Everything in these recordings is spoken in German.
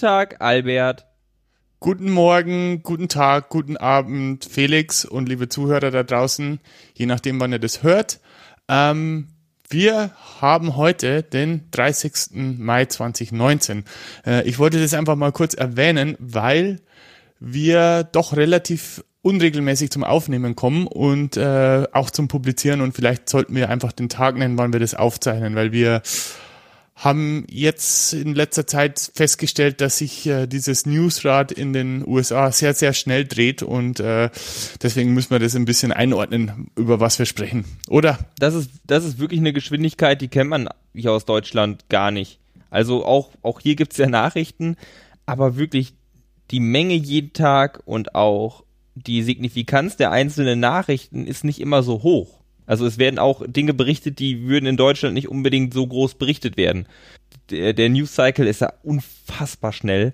Tag, Albert. Guten Morgen, guten Tag, guten Abend, Felix und liebe Zuhörer da draußen, je nachdem, wann ihr das hört. Ähm, wir haben heute den 30. Mai 2019. Äh, ich wollte das einfach mal kurz erwähnen, weil wir doch relativ unregelmäßig zum Aufnehmen kommen und äh, auch zum Publizieren und vielleicht sollten wir einfach den Tag nennen, wann wir das aufzeichnen, weil wir haben jetzt in letzter Zeit festgestellt, dass sich äh, dieses Newsrad in den USA sehr, sehr schnell dreht und äh, deswegen müssen wir das ein bisschen einordnen, über was wir sprechen, oder? Das ist, das ist wirklich eine Geschwindigkeit, die kennt man hier aus Deutschland gar nicht. Also auch, auch hier gibt's ja Nachrichten, aber wirklich die Menge jeden Tag und auch die Signifikanz der einzelnen Nachrichten ist nicht immer so hoch. Also es werden auch Dinge berichtet, die würden in Deutschland nicht unbedingt so groß berichtet werden. Der, der News Cycle ist ja unfassbar schnell.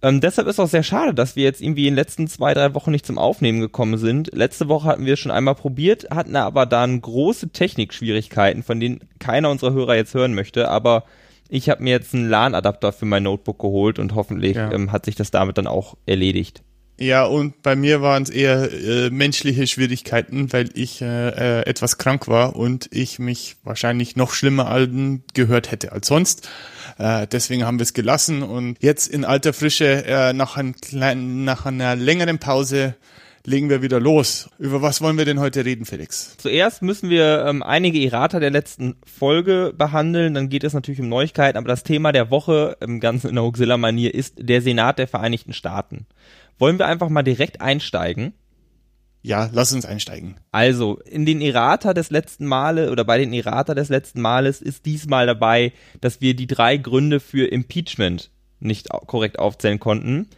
Ähm, deshalb ist auch sehr schade, dass wir jetzt irgendwie in den letzten zwei, drei Wochen nicht zum Aufnehmen gekommen sind. Letzte Woche hatten wir es schon einmal probiert, hatten aber dann große Technikschwierigkeiten, von denen keiner unserer Hörer jetzt hören möchte. Aber ich habe mir jetzt einen LAN-Adapter für mein Notebook geholt und hoffentlich ja. ähm, hat sich das damit dann auch erledigt. Ja, und bei mir waren es eher äh, menschliche Schwierigkeiten, weil ich äh, äh, etwas krank war und ich mich wahrscheinlich noch schlimmer gehört hätte als sonst. Äh, deswegen haben wir es gelassen und jetzt in alter Frische äh, nach, ein klein, nach einer längeren Pause legen wir wieder los. Über was wollen wir denn heute reden, Felix? Zuerst müssen wir ähm, einige Errata der letzten Folge behandeln. Dann geht es natürlich um Neuigkeiten, aber das Thema der Woche im ganzen in der Huxilla-Manier ist der Senat der Vereinigten Staaten. Wollen wir einfach mal direkt einsteigen? Ja, lass uns einsteigen. Also, in den Errata des letzten Male oder bei den Errata des letzten Males ist diesmal dabei, dass wir die drei Gründe für Impeachment nicht korrekt aufzählen konnten.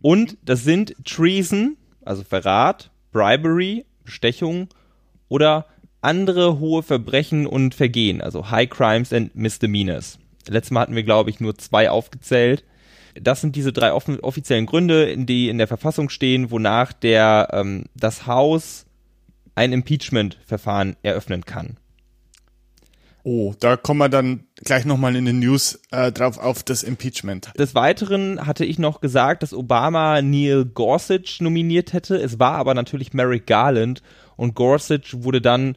Und das sind Treason, also Verrat, Bribery, Bestechung oder andere hohe Verbrechen und Vergehen, also High Crimes and Misdemeanors. Letztes Mal hatten wir, glaube ich, nur zwei aufgezählt. Das sind diese drei off offiziellen Gründe, die in der Verfassung stehen, wonach der ähm, das Haus ein Impeachment-Verfahren eröffnen kann. Oh, da kommen wir dann gleich nochmal in den News äh, drauf auf das Impeachment. Des Weiteren hatte ich noch gesagt, dass Obama Neil Gorsuch nominiert hätte. Es war aber natürlich Merrick Garland und Gorsuch wurde dann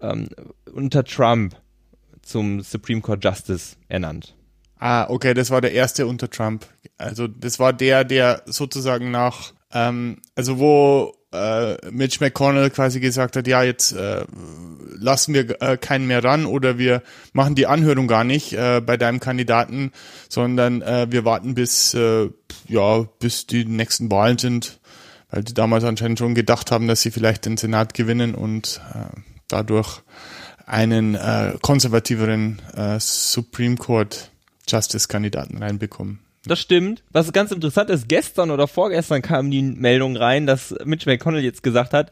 ähm, unter Trump zum Supreme Court Justice ernannt. Ah, okay, das war der erste unter Trump. Also das war der, der sozusagen nach, ähm, also wo äh, Mitch McConnell quasi gesagt hat, ja, jetzt äh, lassen wir äh, keinen mehr ran oder wir machen die Anhörung gar nicht äh, bei deinem Kandidaten, sondern äh, wir warten bis äh, ja bis die nächsten Wahlen sind, weil die damals anscheinend schon gedacht haben, dass sie vielleicht den Senat gewinnen und äh, dadurch einen äh, konservativeren äh, Supreme Court Justice Kandidaten reinbekommen. Das stimmt. Was ganz interessant ist, gestern oder vorgestern kam die Meldung rein, dass Mitch McConnell jetzt gesagt hat,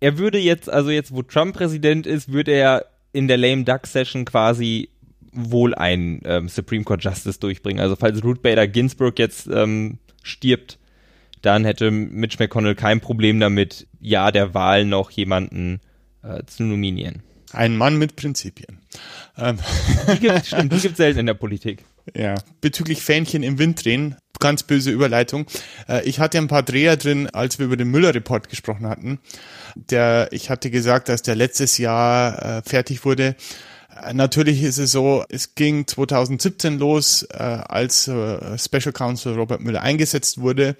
er würde jetzt, also jetzt, wo Trump Präsident ist, würde er in der Lame Duck Session quasi wohl einen ähm, Supreme Court Justice durchbringen. Also falls Ruth Bader Ginsburg jetzt ähm, stirbt, dann hätte Mitch McConnell kein Problem damit, ja der Wahl noch jemanden äh, zu nominieren. Ein Mann mit Prinzipien. Ähm. Die gibt gibt selten in der Politik. Ja. Bezüglich Fähnchen im Wind drehen, ganz böse Überleitung. Äh, ich hatte ein paar Dreher drin, als wir über den Müller-Report gesprochen hatten. Der, ich hatte gesagt, dass der letztes Jahr äh, fertig wurde. Natürlich ist es so, es ging 2017 los, äh, als äh, Special Counsel Robert Müller eingesetzt wurde.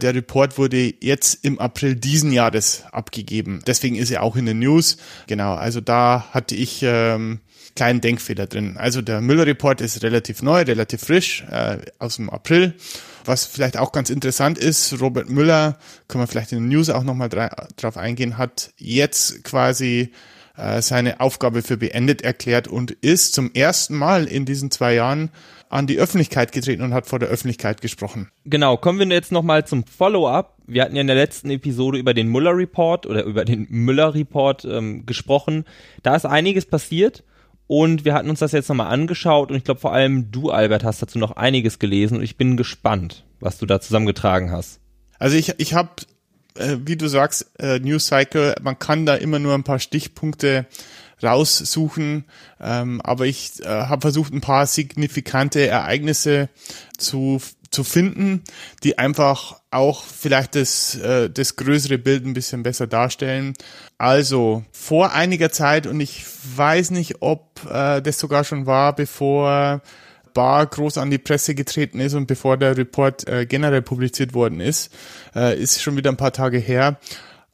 Der Report wurde jetzt im April diesen Jahres abgegeben. Deswegen ist er auch in den News. Genau, also da hatte ich ähm, kleinen Denkfehler drin. Also der Müller-Report ist relativ neu, relativ frisch, äh, aus dem April. Was vielleicht auch ganz interessant ist, Robert Müller, können wir vielleicht in den News auch nochmal drauf eingehen, hat jetzt quasi seine Aufgabe für beendet erklärt und ist zum ersten Mal in diesen zwei Jahren an die Öffentlichkeit getreten und hat vor der Öffentlichkeit gesprochen. Genau, kommen wir jetzt nochmal zum Follow-up. Wir hatten ja in der letzten Episode über den Muller Report oder über den Müller Report ähm, gesprochen. Da ist einiges passiert und wir hatten uns das jetzt nochmal angeschaut und ich glaube vor allem du, Albert, hast dazu noch einiges gelesen und ich bin gespannt, was du da zusammengetragen hast. Also ich, ich habe, äh, wie du sagst, äh, News Cycle, man kann da immer nur ein paar Stichpunkte raussuchen, ähm, aber ich äh, habe versucht, ein paar signifikante Ereignisse zu zu finden, die einfach auch vielleicht das, äh, das größere Bild ein bisschen besser darstellen. Also vor einiger Zeit, und ich weiß nicht, ob äh, das sogar schon war, bevor Barr groß an die Presse getreten ist und bevor der Report äh, generell publiziert worden ist, äh, ist schon wieder ein paar Tage her.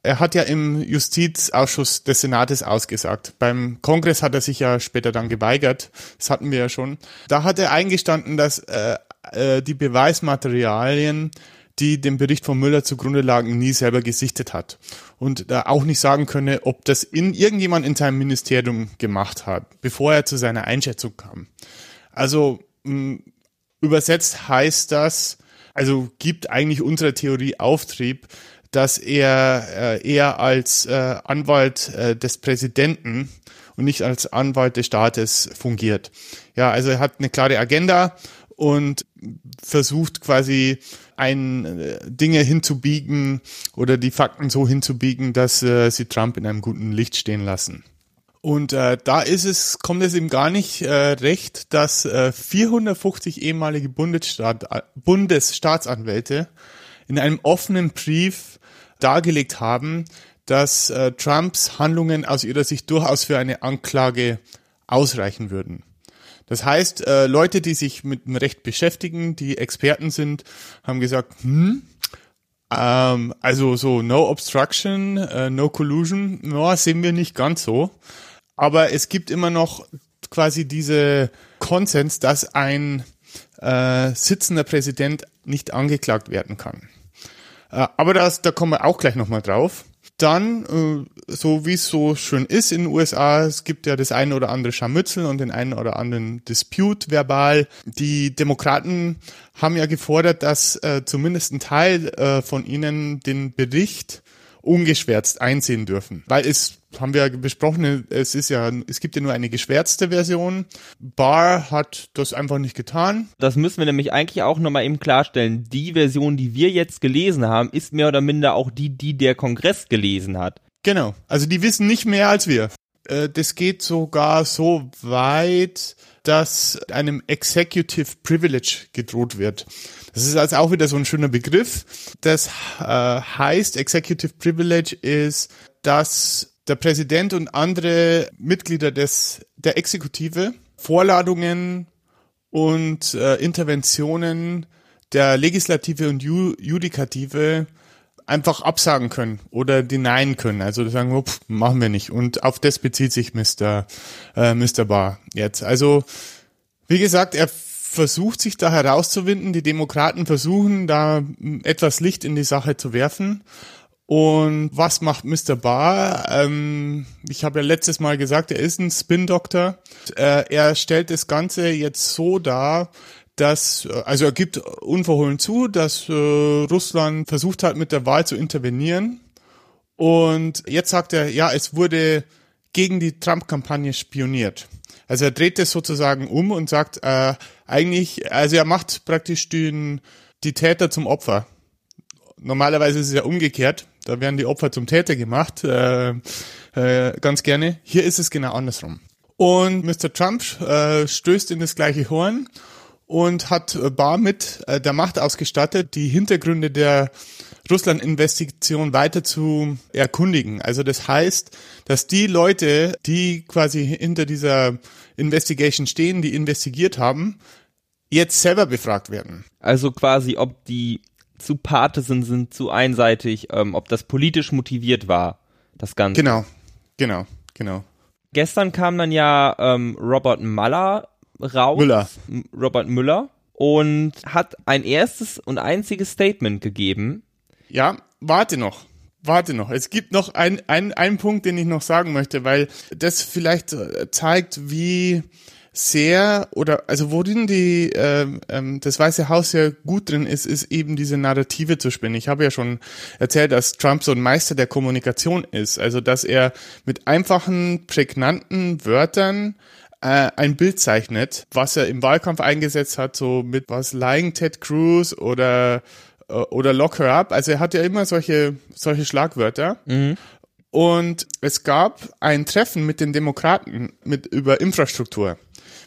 Er hat ja im Justizausschuss des Senates ausgesagt. Beim Kongress hat er sich ja später dann geweigert. Das hatten wir ja schon. Da hat er eingestanden, dass äh, äh, die Beweismaterialien, die dem Bericht von Müller zugrunde lagen, nie selber gesichtet hat. Und da auch nicht sagen könne, ob das in irgendjemand in seinem Ministerium gemacht hat, bevor er zu seiner Einschätzung kam. Also übersetzt heißt das, also gibt eigentlich unserer Theorie Auftrieb, dass er äh, eher als äh, Anwalt äh, des Präsidenten und nicht als Anwalt des Staates fungiert. Ja, also er hat eine klare Agenda und versucht quasi ein äh, Dinge hinzubiegen oder die Fakten so hinzubiegen, dass äh, sie Trump in einem guten Licht stehen lassen. Und äh, da ist es, kommt es ihm gar nicht äh, recht, dass äh, 450 ehemalige Bundesstaat, Bundesstaatsanwälte in einem offenen Brief dargelegt haben, dass äh, Trumps Handlungen aus ihrer Sicht durchaus für eine Anklage ausreichen würden. Das heißt, äh, Leute, die sich mit dem Recht beschäftigen, die Experten sind, haben gesagt, hm, ähm, also so no obstruction, äh, no collusion, no, sehen wir nicht ganz so. Aber es gibt immer noch quasi diese Konsens, dass ein äh, sitzender Präsident nicht angeklagt werden kann. Äh, aber das, da kommen wir auch gleich nochmal drauf. Dann, äh, so wie es so schön ist in den USA, es gibt ja das eine oder andere Scharmützel und den einen oder anderen Dispute verbal. Die Demokraten haben ja gefordert, dass äh, zumindest ein Teil äh, von ihnen den Bericht ungeschwärzt einsehen dürfen. Weil es haben wir besprochen, es ist ja, es gibt ja nur eine geschwärzte Version. Barr hat das einfach nicht getan. Das müssen wir nämlich eigentlich auch nochmal eben klarstellen. Die Version, die wir jetzt gelesen haben, ist mehr oder minder auch die, die der Kongress gelesen hat. Genau. Also die wissen nicht mehr als wir. Äh, das geht sogar so weit, dass einem Executive Privilege gedroht wird. Das ist also auch wieder so ein schöner Begriff. Das äh, heißt, Executive Privilege ist, dass der Präsident und andere Mitglieder des, der Exekutive Vorladungen und äh, Interventionen der Legislative und Ju Judikative einfach absagen können oder denyen können. Also sagen, pff, machen wir nicht. Und auf das bezieht sich Mr. Äh, Mr. Barr jetzt. Also, wie gesagt, er versucht sich da herauszuwinden. Die Demokraten versuchen da etwas Licht in die Sache zu werfen. Und was macht Mr. Barr? Ähm, ich habe ja letztes Mal gesagt, er ist ein Spin-Doktor. Äh, er stellt das Ganze jetzt so dar, dass, also er gibt unverhohlen zu, dass äh, Russland versucht hat, mit der Wahl zu intervenieren. Und jetzt sagt er, ja, es wurde gegen die Trump-Kampagne spioniert. Also er dreht es sozusagen um und sagt, äh, eigentlich, also er macht praktisch den, die Täter zum Opfer. Normalerweise ist es ja umgekehrt. Da werden die Opfer zum Täter gemacht, äh, äh, ganz gerne. Hier ist es genau andersrum. Und Mr. Trump äh, stößt in das gleiche Horn und hat Bar mit äh, der Macht ausgestattet, die Hintergründe der Russland-Investigation weiter zu erkundigen. Also das heißt, dass die Leute, die quasi hinter dieser Investigation stehen, die investigiert haben, jetzt selber befragt werden. Also quasi, ob die zu partisan sind, zu einseitig, ähm, ob das politisch motiviert war, das Ganze. Genau, genau, genau. Gestern kam dann ja ähm, Robert Mueller raus. Müller. Robert Müller. Und hat ein erstes und einziges Statement gegeben. Ja, warte noch. Warte noch. Es gibt noch einen ein Punkt, den ich noch sagen möchte, weil das vielleicht äh, zeigt, wie sehr oder also worin die ähm, ähm, das Weiße Haus sehr gut drin ist, ist eben diese Narrative zu spinnen. Ich habe ja schon erzählt, dass Trump so ein Meister der Kommunikation ist, also dass er mit einfachen, prägnanten Wörtern äh, ein Bild zeichnet, was er im Wahlkampf eingesetzt hat, so mit was Lying Ted Cruz oder äh, oder Lock Her Up. Also er hat ja immer solche solche Schlagwörter. Mhm. Und es gab ein Treffen mit den Demokraten mit über Infrastruktur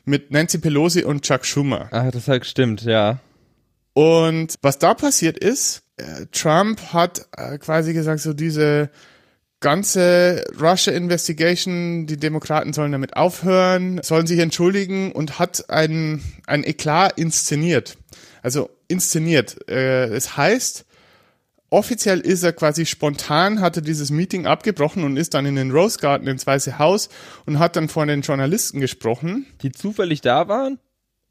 mit Nancy Pelosi und Chuck Schumer. Ah, das halt stimmt, ja. Und was da passiert ist, äh, Trump hat äh, quasi gesagt, so diese ganze Russia Investigation, die Demokraten sollen damit aufhören, sollen sich entschuldigen und hat ein, ein Eklat inszeniert. Also inszeniert. Äh, es heißt, offiziell ist er quasi spontan, hatte dieses Meeting abgebrochen und ist dann in den Rose Garden ins Weiße Haus und hat dann vor den Journalisten gesprochen. Die zufällig da waren?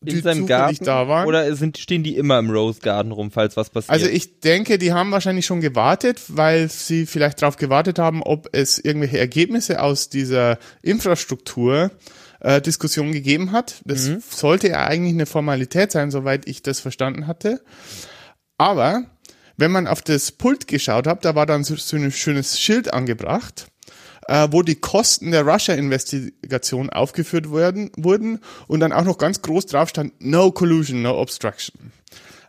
In die seinem zufällig Garten? da waren. Oder sind, stehen die immer im Rose Garden rum, falls was passiert? Also ich denke, die haben wahrscheinlich schon gewartet, weil sie vielleicht darauf gewartet haben, ob es irgendwelche Ergebnisse aus dieser Infrastruktur äh, Diskussion gegeben hat. Das Mhm. sollte ja eigentlich eine Formalität sein, soweit ich das verstanden hatte. Aber wenn man auf das Pult geschaut hat, da war dann so, so ein schönes Schild angebracht, äh, wo die Kosten der Russia-Investigation aufgeführt wurden, wurden und dann auch noch ganz groß drauf stand, no collusion, no obstruction.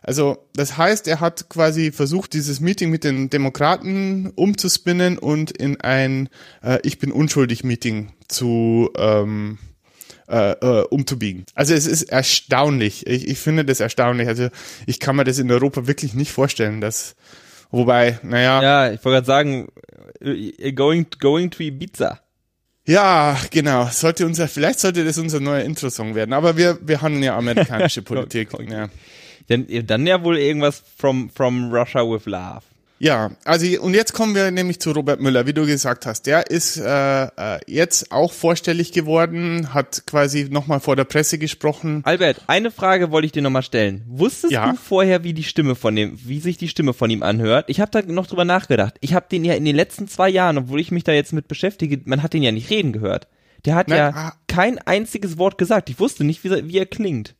Also das heißt, er hat quasi versucht, dieses Meeting mit den Demokraten umzuspinnen und in ein äh, Ich bin unschuldig Meeting zu ähm, äh, äh, umzubiegen. Also es ist erstaunlich. Ich, ich finde das erstaunlich. Also ich kann mir das in Europa wirklich nicht vorstellen, dass wobei, naja, ja, ich wollte gerade sagen, going, going to Ibiza. ja, genau. Sollte unser, vielleicht sollte das unser neuer Intro-Song werden. Aber wir, wir haben ja amerikanische Politik. Ja. Dann, dann ja wohl irgendwas from, from Russia with Love. Ja, also und jetzt kommen wir nämlich zu Robert Müller, wie du gesagt hast. Der ist äh, äh, jetzt auch vorstellig geworden, hat quasi nochmal vor der Presse gesprochen. Albert, eine Frage wollte ich dir nochmal stellen. Wusstest Ja. du vorher, wie die Stimme von dem, wie sich die Stimme von ihm anhört? Ich habe da noch drüber nachgedacht. Ich habe den ja in den letzten zwei Jahren, obwohl ich mich da jetzt mit beschäftige, man hat den ja nicht reden gehört. Der hat Nein, ja ah. kein einziges Wort gesagt. Ich wusste nicht, wie, wie er klingt.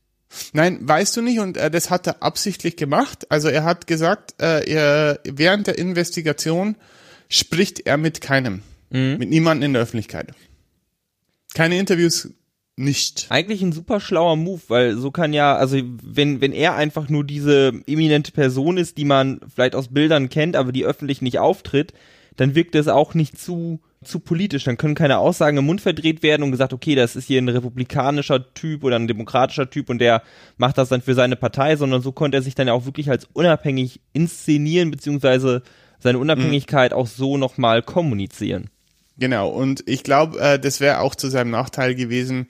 Nein, weißt du nicht und äh, das hat er absichtlich gemacht. Also er hat gesagt, äh, er, während der Investigation spricht er mit keinem, mit niemandem in der Öffentlichkeit. Keine Interviews, nicht. Eigentlich ein super schlauer Move, weil so kann ja, also wenn, wenn er einfach nur diese eminente Person ist, die man vielleicht aus Bildern kennt, aber die öffentlich nicht auftritt, dann wirkt es auch nicht zu, zu politisch. Dann können keine Aussagen im Mund verdreht werden und gesagt, okay, das ist hier ein republikanischer Typ oder ein demokratischer Typ und der macht das dann für seine Partei, sondern so konnte er sich dann ja auch wirklich als unabhängig inszenieren, beziehungsweise seine Unabhängigkeit auch so nochmal kommunizieren. Genau, und ich glaube, äh, das wäre auch zu seinem Nachteil gewesen,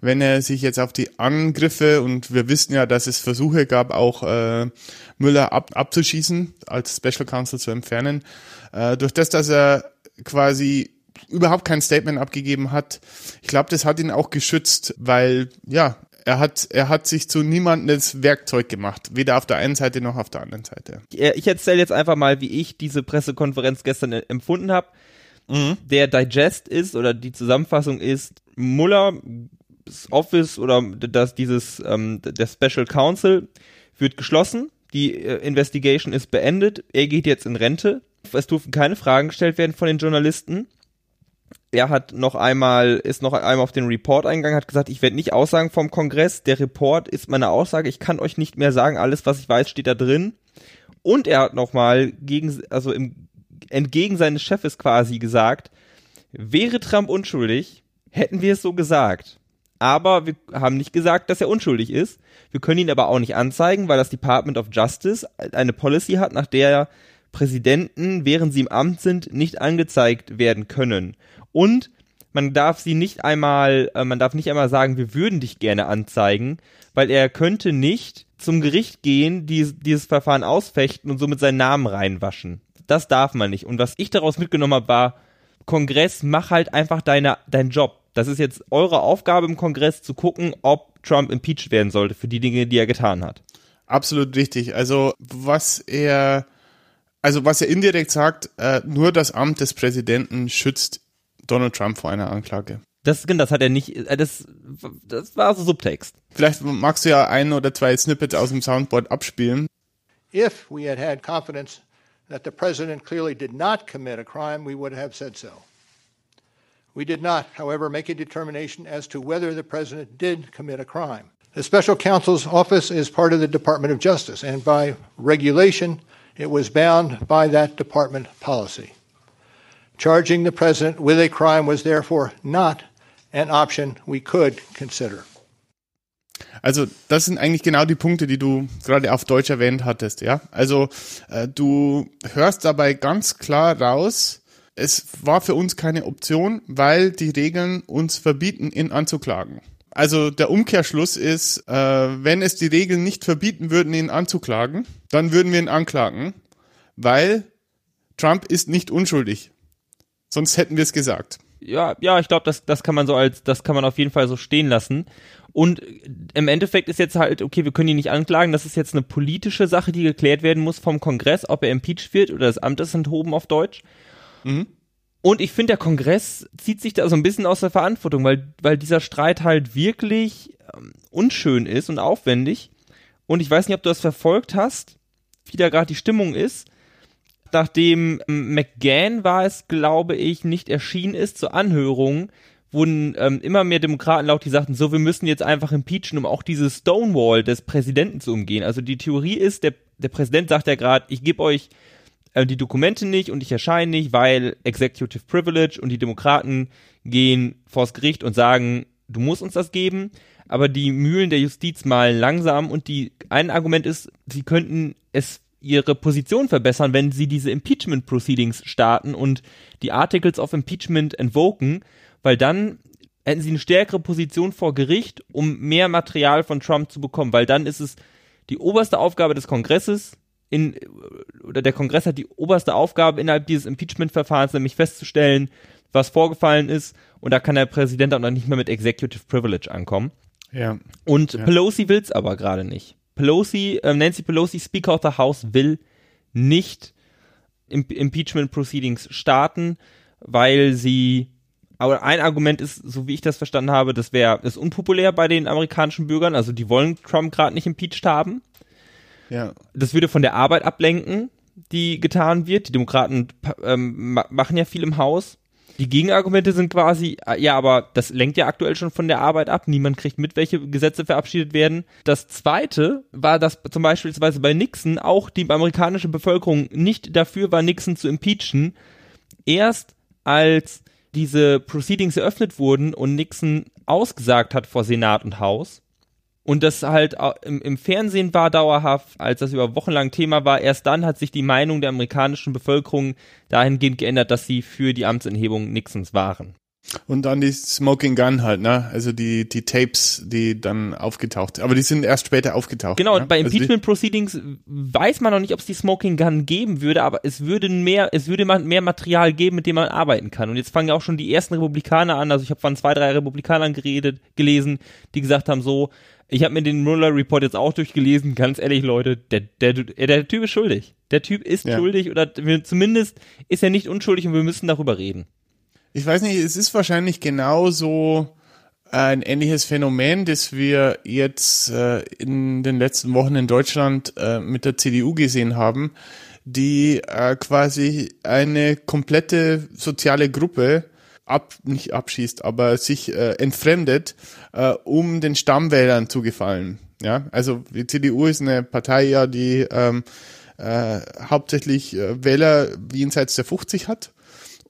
wenn er sich jetzt auf die Angriffe, und wir wissen ja, dass es Versuche gab, auch äh, Müller ab, abzuschießen, als Special Counsel zu entfernen, äh, durch das, dass er quasi überhaupt kein Statement abgegeben hat. Ich glaube, das hat ihn auch geschützt, weil, ja, er hat, er hat sich zu niemandem das Werkzeug gemacht, weder auf der einen Seite noch auf der anderen Seite. Ich erzähle jetzt einfach mal, wie ich diese Pressekonferenz gestern äh, empfunden habe. Der Digest ist oder die Zusammenfassung ist Muller das Office oder das dieses ähm, der Special Counsel wird geschlossen. Die äh, Investigation ist beendet. Er geht jetzt in Rente. Es durften keine Fragen gestellt werden von den Journalisten. Er hat noch einmal, ist noch einmal auf den Report eingegangen, hat gesagt, ich werde nicht aussagen vom Kongress. Der Report ist meine Aussage. Ich kann euch nicht mehr sagen. Alles, was ich weiß, steht da drin. Und er hat nochmal gegen, also im, entgegen seines Chefes quasi gesagt, wäre Trump unschuldig, hätten wir es so gesagt. Aber wir haben nicht gesagt, dass er unschuldig ist. Wir können ihn aber auch nicht anzeigen, weil das Department of Justice eine Policy hat, nach der Präsidenten, während sie im Amt sind, nicht angezeigt werden können. Und man darf sie nicht einmal, äh, man darf nicht einmal sagen, wir würden dich gerne anzeigen, weil er könnte nicht zum Gericht gehen, dies, dieses Verfahren ausfechten und somit seinen Namen reinwaschen. Das darf man nicht. Und was ich daraus mitgenommen habe, war, Kongress, mach halt einfach deine, deinen Job. Das ist jetzt eure Aufgabe im Kongress zu gucken, ob Trump impeached werden sollte für die Dinge, die er getan hat. Absolut richtig. Also was er, also was er indirekt sagt, äh, nur das Amt des Präsidenten schützt Donald Trump vor einer Anklage. Das, das hat er nicht, äh, das, das war so Subtext. Vielleicht magst du ja ein oder zwei Snippets aus dem Soundboard abspielen. If we had had confidence that the president clearly did not commit a crime, we would have said so. We did not, however, make a determination as to whether the president did commit a crime. The special counsel's office is part of the Department of Justice, and by regulation, it was bound by that department policy. Charging the president with a crime was therefore not an option we could consider. Also das sind eigentlich genau die Punkte, die du gerade auf Deutsch erwähnt hattest, ja. Also äh, du hörst dabei ganz klar raus, es war für uns keine Option, weil die Regeln uns verbieten, ihn anzuklagen. Also der Umkehrschluss ist, äh, wenn es die Regeln nicht verbieten würden, ihn anzuklagen, dann würden wir ihn anklagen, weil Trump ist nicht unschuldig. Sonst hätten wir es gesagt. Ja, ja, ich glaube, das, das kann man so als, das kann man auf jeden Fall so stehen lassen. Und im Endeffekt ist jetzt halt, okay, wir können ihn nicht anklagen, das ist jetzt eine politische Sache, die geklärt werden muss vom Kongress, ob er impeached wird oder das Amt ist enthoben auf Deutsch. Mhm. Und ich finde, der Kongress zieht sich da so ein bisschen aus der Verantwortung, weil, weil dieser Streit halt wirklich ähm, unschön ist und aufwendig. Und ich weiß nicht, ob du das verfolgt hast, wie da gerade die Stimmung ist. Nachdem McGahn war es, glaube ich, nicht erschienen ist zur Anhörung, wurden ähm, immer mehr Demokraten laut, die sagten, so, wir müssen jetzt einfach impeachen, um auch diese Stonewall des Präsidenten zu umgehen. Also die Theorie ist, der, der Präsident sagt ja gerade, ich gebe euch äh, die Dokumente nicht und ich erscheine nicht, weil Executive Privilege und die Demokraten gehen vors Gericht und sagen, du musst uns das geben, aber die Mühlen der Justiz malen langsam und die ein Argument ist, sie könnten es ihre Position verbessern, wenn sie diese Impeachment Proceedings starten und die Articles of Impeachment entwoken, weil dann hätten sie eine stärkere Position vor Gericht, um mehr Material von Trump zu bekommen, weil dann ist es die oberste Aufgabe des Kongresses, in, oder der Kongress hat die oberste Aufgabe innerhalb dieses Impeachment-Verfahrens, nämlich festzustellen, was vorgefallen ist. Und da kann der Präsident auch noch nicht mehr mit Executive Privilege ankommen. Ja. Und ja. Pelosi will es aber gerade nicht. Pelosi, äh, Nancy Pelosi, Speaker of the House, will nicht Im Impeachment Proceedings starten, weil sie aber ein Argument ist, so wie ich das verstanden habe, das wäre ist unpopulär bei den amerikanischen Bürgern, also die wollen Trump gerade nicht impeached haben. Ja. Das würde von der Arbeit ablenken, die getan wird. Die Demokraten ähm, machen ja viel im Haus. Die Gegenargumente sind quasi, äh, ja, aber das lenkt ja aktuell schon von der Arbeit ab. Niemand kriegt mit, welche Gesetze verabschiedet werden. Das zweite war, dass zum Beispiel bei Nixon auch die amerikanische Bevölkerung nicht dafür war, Nixon zu impeachen. Erst als diese Proceedings eröffnet wurden und Nixon ausgesagt hat vor Senat und Haus, und das halt im, im, Fernsehen war dauerhaft, als das über Wochen lang Thema war. Erst dann hat sich die Meinung der amerikanischen Bevölkerung dahingehend geändert, dass sie für die Amtsenthebung Nixons waren. Und dann die Smoking Gun halt, ne? Also die, die Tapes, die dann aufgetaucht Aber die sind erst später aufgetaucht. Genau, ne? und bei also Impeachment Proceedings weiß man noch nicht, ob es die Smoking Gun geben würde, aber es würde mehr, es würde mehr Material geben, mit dem man arbeiten kann. Und jetzt fangen ja auch schon die ersten Republikaner an. Also ich habe von zwei, drei Republikanern geredet, gelesen, die gesagt haben so, ich habe mir den Mueller Report jetzt auch durchgelesen. Ganz ehrlich, Leute, der, der, der Typ ist schuldig. Der Typ ist ja. schuldig oder zumindest ist er nicht unschuldig und wir müssen darüber reden. Ich weiß nicht, es ist wahrscheinlich genauso ein ähnliches Phänomen, das wir jetzt äh, in den letzten Wochen in Deutschland äh, mit der CDU gesehen haben, die äh, quasi eine komplette soziale Gruppe ab, nicht abschießt, aber sich äh, entfremdet, äh, um den Stammwählern zu gefallen. Ja, also die CDU ist eine Partei ja, die ähm, äh, hauptsächlich äh, Wähler jenseits der 50 hat.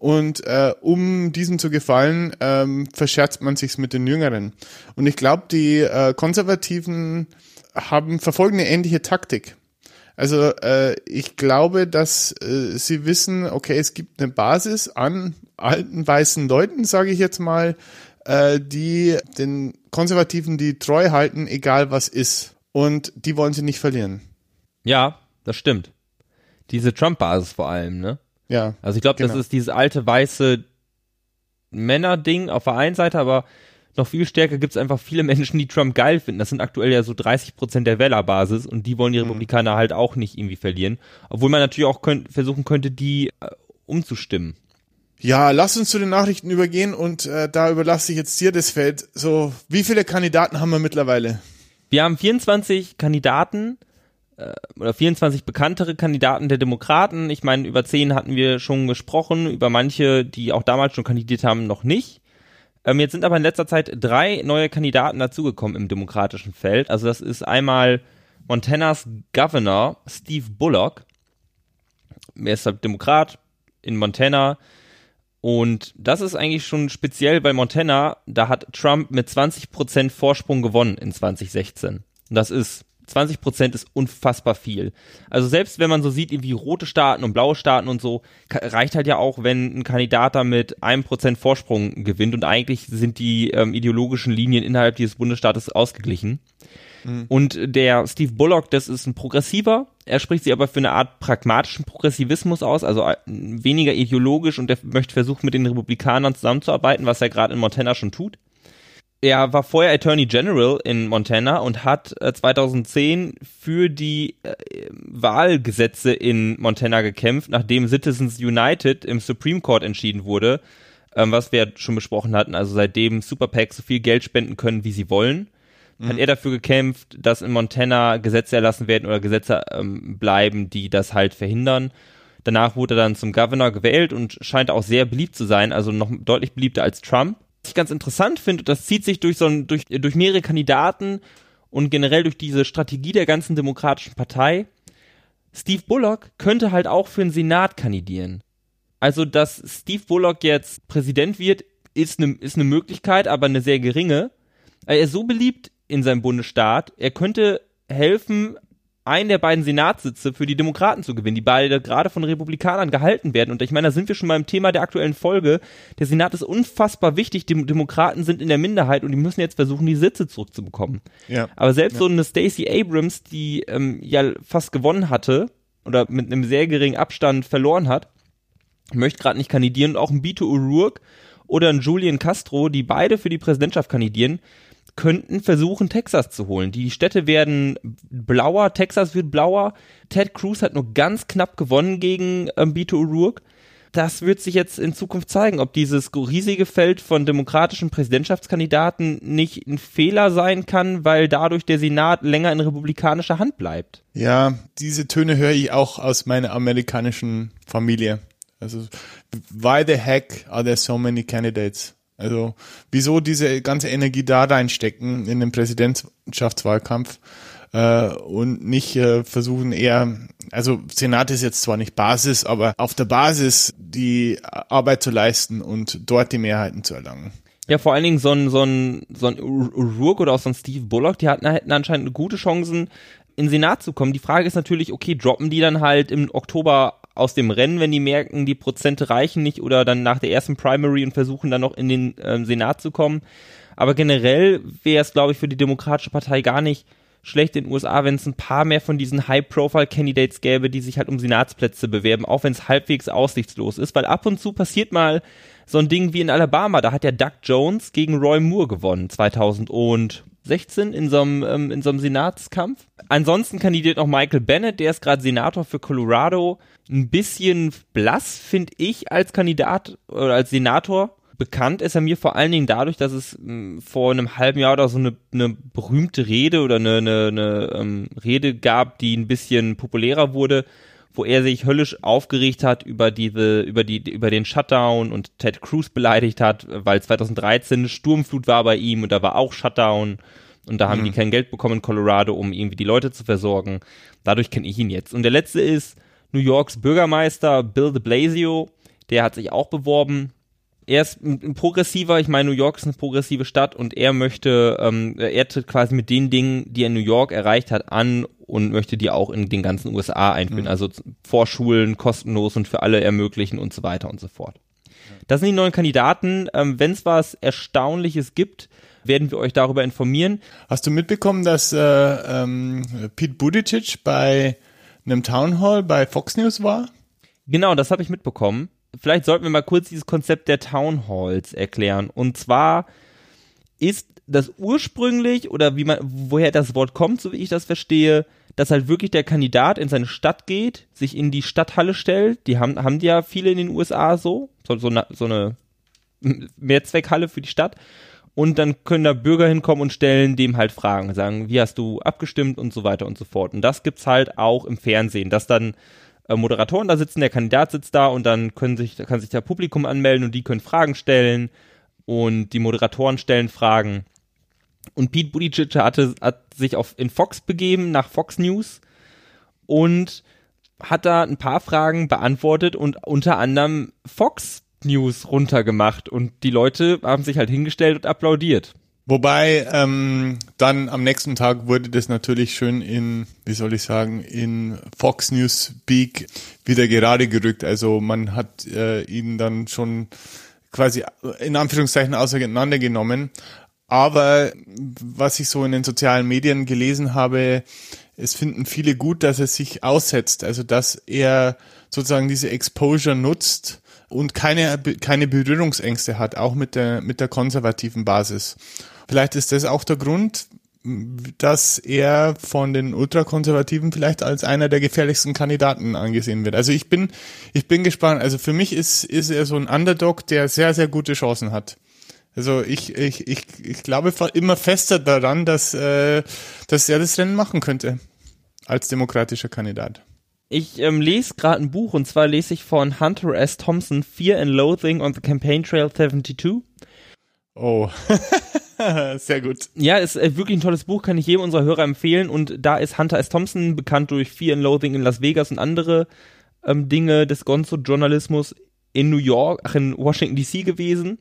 Und äh, um diesem zu gefallen, ähm, verscherzt man sich's mit den Jüngeren. Und ich glaube, die äh, Konservativen haben verfolgen eine ähnliche Taktik. Also äh, ich glaube, dass äh, sie wissen, okay, es gibt eine Basis an alten weißen Leuten, sage ich jetzt mal, äh, die den Konservativen die treu halten, egal was ist. Und die wollen sie nicht verlieren. Ja, das stimmt. Diese Trump-Basis vor allem, ne? Ja. Also ich glaube, genau. das ist dieses alte weiße Männer-Ding auf der einen Seite, aber noch viel stärker gibt es einfach viele Menschen, die Trump geil finden. Das sind aktuell ja so 30 Prozent der Wählerbasis und die wollen die mhm. Republikaner halt auch nicht irgendwie verlieren. Obwohl man natürlich auch könnt, versuchen könnte, die äh, umzustimmen. Ja, lass uns zu den Nachrichten übergehen und äh, da überlasse ich jetzt dir das Feld. So, wie viele Kandidaten haben wir mittlerweile? Wir haben 24 Kandidaten oder 24 bekanntere Kandidaten der Demokraten. Ich meine, über 10 hatten wir schon gesprochen, über manche, die auch damals schon kandidiert haben, noch nicht. Ähm, jetzt sind aber in letzter Zeit drei neue Kandidaten dazugekommen im demokratischen Feld. Also das ist einmal Montanas Governor Steve Bullock. Er ist Demokrat in Montana Und das ist eigentlich schon speziell bei Montana. Da hat Trump mit 20% Vorsprung gewonnen in 2016. Und das ist 20 Prozent ist unfassbar viel. Also selbst wenn man so sieht, wie rote Staaten und blaue Staaten und so, reicht halt ja auch, wenn ein Kandidat da mit einem Prozent Vorsprung gewinnt und eigentlich sind die ähm, ideologischen Linien innerhalb dieses Bundesstaates ausgeglichen. Mhm. Und der Steve Bullock, das ist ein Progressiver. Er spricht sich aber für eine Art pragmatischen Progressivismus aus, also äh, weniger ideologisch und er möchte versuchen, mit den Republikanern zusammenzuarbeiten, was er gerade in Montana schon tut er war vorher Attorney General in Montana und hat äh, 2010 für die äh, Wahlgesetze in Montana gekämpft, nachdem Citizens United im Supreme Court entschieden wurde, ähm, was wir schon besprochen hatten. Also seitdem Super PACs so viel Geld spenden können, wie sie wollen, mhm. hat er dafür gekämpft, dass in Montana Gesetze erlassen werden oder Gesetze ähm, bleiben, die das halt verhindern. Danach wurde er dann zum Governor gewählt und scheint auch sehr beliebt zu sein, also noch deutlich beliebter als Trump ich ganz interessant finde, das zieht sich durch so ein, durch, durch mehrere Kandidaten und generell durch diese Strategie der ganzen demokratischen Partei. Steve Bullock könnte halt auch für den Senat kandidieren. Also, dass Steve Bullock jetzt Präsident wird, ist eine ist ne Möglichkeit, aber eine sehr geringe. Er ist so beliebt in seinem Bundesstaat, er könnte helfen, einen der beiden Senatssitze für die Demokraten zu gewinnen, die beide gerade von Republikanern gehalten werden. Und ich meine, da sind wir schon beim Thema der aktuellen Folge. Der Senat ist unfassbar wichtig. Die Demokraten sind in der Minderheit und die müssen jetzt versuchen, die Sitze zurückzubekommen. Ja. Aber selbst ja. so eine Stacey Abrams, die ähm, ja fast gewonnen hatte oder mit einem sehr geringen Abstand verloren hat, möchte gerade nicht kandidieren. Und auch ein Bito O'Rourke oder ein Julian Castro, die beide für die Präsidentschaft kandidieren, könnten versuchen, Texas zu holen. Die Städte werden blauer, Texas wird blauer. Ted Cruz hat nur ganz knapp gewonnen gegen ähm, Beto O'Rourke. Das wird sich jetzt in Zukunft zeigen, ob dieses riesige Feld von demokratischen Präsidentschaftskandidaten nicht ein Fehler sein kann, weil dadurch der Senat länger in republikanischer Hand bleibt. Ja, diese Töne höre ich auch aus meiner amerikanischen Familie. Also, why the heck are there so many candidates? Also wieso diese ganze Energie da reinstecken in den Präsidentschaftswahlkampf äh, und nicht äh, versuchen eher, also Senat ist jetzt zwar nicht Basis, aber auf der Basis die Arbeit zu leisten und dort die Mehrheiten zu erlangen. Ja, vor allen Dingen so ein, so ein, so ein Rourke oder auch so ein Steve Bullock, die hatten, hätten anscheinend gute Chancen, in den Senat zu kommen. Die Frage ist natürlich, okay, droppen die dann halt im Oktober aus dem Rennen, wenn die merken, die Prozente reichen nicht oder dann nach der ersten Primary und versuchen dann noch in den ähm, Senat zu kommen. Aber generell wäre es, glaube ich, für die Demokratische Partei gar nicht schlecht in den USA, wenn es ein paar mehr von diesen High-Profile-Candidates gäbe, die sich halt um Senatsplätze bewerben, auch wenn es halbwegs aussichtslos ist, weil ab und zu passiert mal so ein Ding wie in Alabama, da hat ja Doug Jones gegen Roy Moore gewonnen, 2000 und 16 in so einem, ähm, in so einem Senatskampf. Ansonsten kandidiert noch Michael Bennett, der ist gerade Senator für Colorado. Ein bisschen blass, finde ich, als Kandidat oder als Senator. Bekannt ist er mir vor allen Dingen dadurch, dass es mh, hm, vor einem halben Jahr oder so eine, eine berühmte Rede oder eine, eine, eine ähm, Rede gab, die ein bisschen populärer wurde, wo er sich höllisch aufgeregt hat über diese, über die, über den Shutdown und Ted Cruz beleidigt hat, weil 2013 eine Sturmflut war bei ihm und da war auch Shutdown und da haben mhm. die kein Geld bekommen in Colorado, um irgendwie die Leute zu versorgen. Dadurch kenne ich ihn jetzt. Und der letzte ist New Yorks Bürgermeister Bill de Blasio, der hat sich auch beworben. Er ist ein progressiver, ich meine, New York ist eine progressive Stadt und er möchte, ähm, er tritt quasi mit den Dingen, die er in New York erreicht hat, an und möchte die auch in den ganzen USA einführen. Mhm. Also Vorschulen kostenlos und für alle ermöglichen und so weiter und so fort. Das sind die neuen Kandidaten. Ähm, Wenn es was Erstaunliches gibt, werden wir euch darüber informieren. Hast du mitbekommen, dass äh, ähm, Pete Buttigieg bei einem Town Hall bei Fox News war? Genau, das habe ich mitbekommen. Vielleicht sollten wir mal kurz dieses Konzept der Town Halls erklären. Und zwar ist das ursprünglich oder wie man, woher das Wort kommt, so wie ich das verstehe, dass halt wirklich der Kandidat in seine Stadt geht, sich in die Stadthalle stellt. Die haben, haben die ja viele in den USA so, so, so, eine, so eine Mehrzweckhalle für die Stadt. Und dann können da Bürger hinkommen und stellen dem halt Fragen, sagen, wie hast du abgestimmt und so weiter und so fort. Und das gibt's halt auch im Fernsehen, dass dann äh, Moderatoren da sitzen, der Kandidat sitzt da und dann können sich, kann sich der Publikum anmelden und die können Fragen stellen und die Moderatoren stellen Fragen. Und Pete Buttigieg hatte, hat sich auf, in Fox begeben, nach Fox News und hat da ein paar Fragen beantwortet und unter anderem Fox News runtergemacht und die Leute haben sich halt hingestellt und applaudiert. Wobei ähm, dann am nächsten Tag wurde das natürlich schön in, wie soll ich sagen, in Fox News Speak wieder gerade gerückt. Also man hat äh, ihn dann schon quasi in Anführungszeichen auseinandergenommen. Aber was ich so in den sozialen Medien gelesen habe, es finden viele gut, dass er sich aussetzt. Also dass er sozusagen diese Exposure nutzt und keine, keine Berührungsängste hat, auch mit der, mit der konservativen Basis. Vielleicht ist das auch der Grund, dass er von den Ultrakonservativen vielleicht als einer der gefährlichsten Kandidaten angesehen wird. Also ich bin, ich bin gespannt. Also für mich ist, ist er so ein Underdog, der sehr, sehr gute Chancen hat. Also ich, ich, ich, ich glaube immer fester daran, dass, äh, dass er das Rennen machen könnte als demokratischer Kandidat. Ich ähm, lese gerade ein Buch und zwar lese ich von Hunter S. Thompson Fear and Loathing on the Campaign Trail 72. Oh, sehr gut. Ja, ist äh, wirklich ein tolles Buch, kann ich jedem unserer Hörer empfehlen. Und da ist Hunter S. Thompson bekannt durch Fear and Loathing in Las Vegas und andere ähm, Dinge des Gonzo-Journalismus in New York, ach in Washington DC gewesen.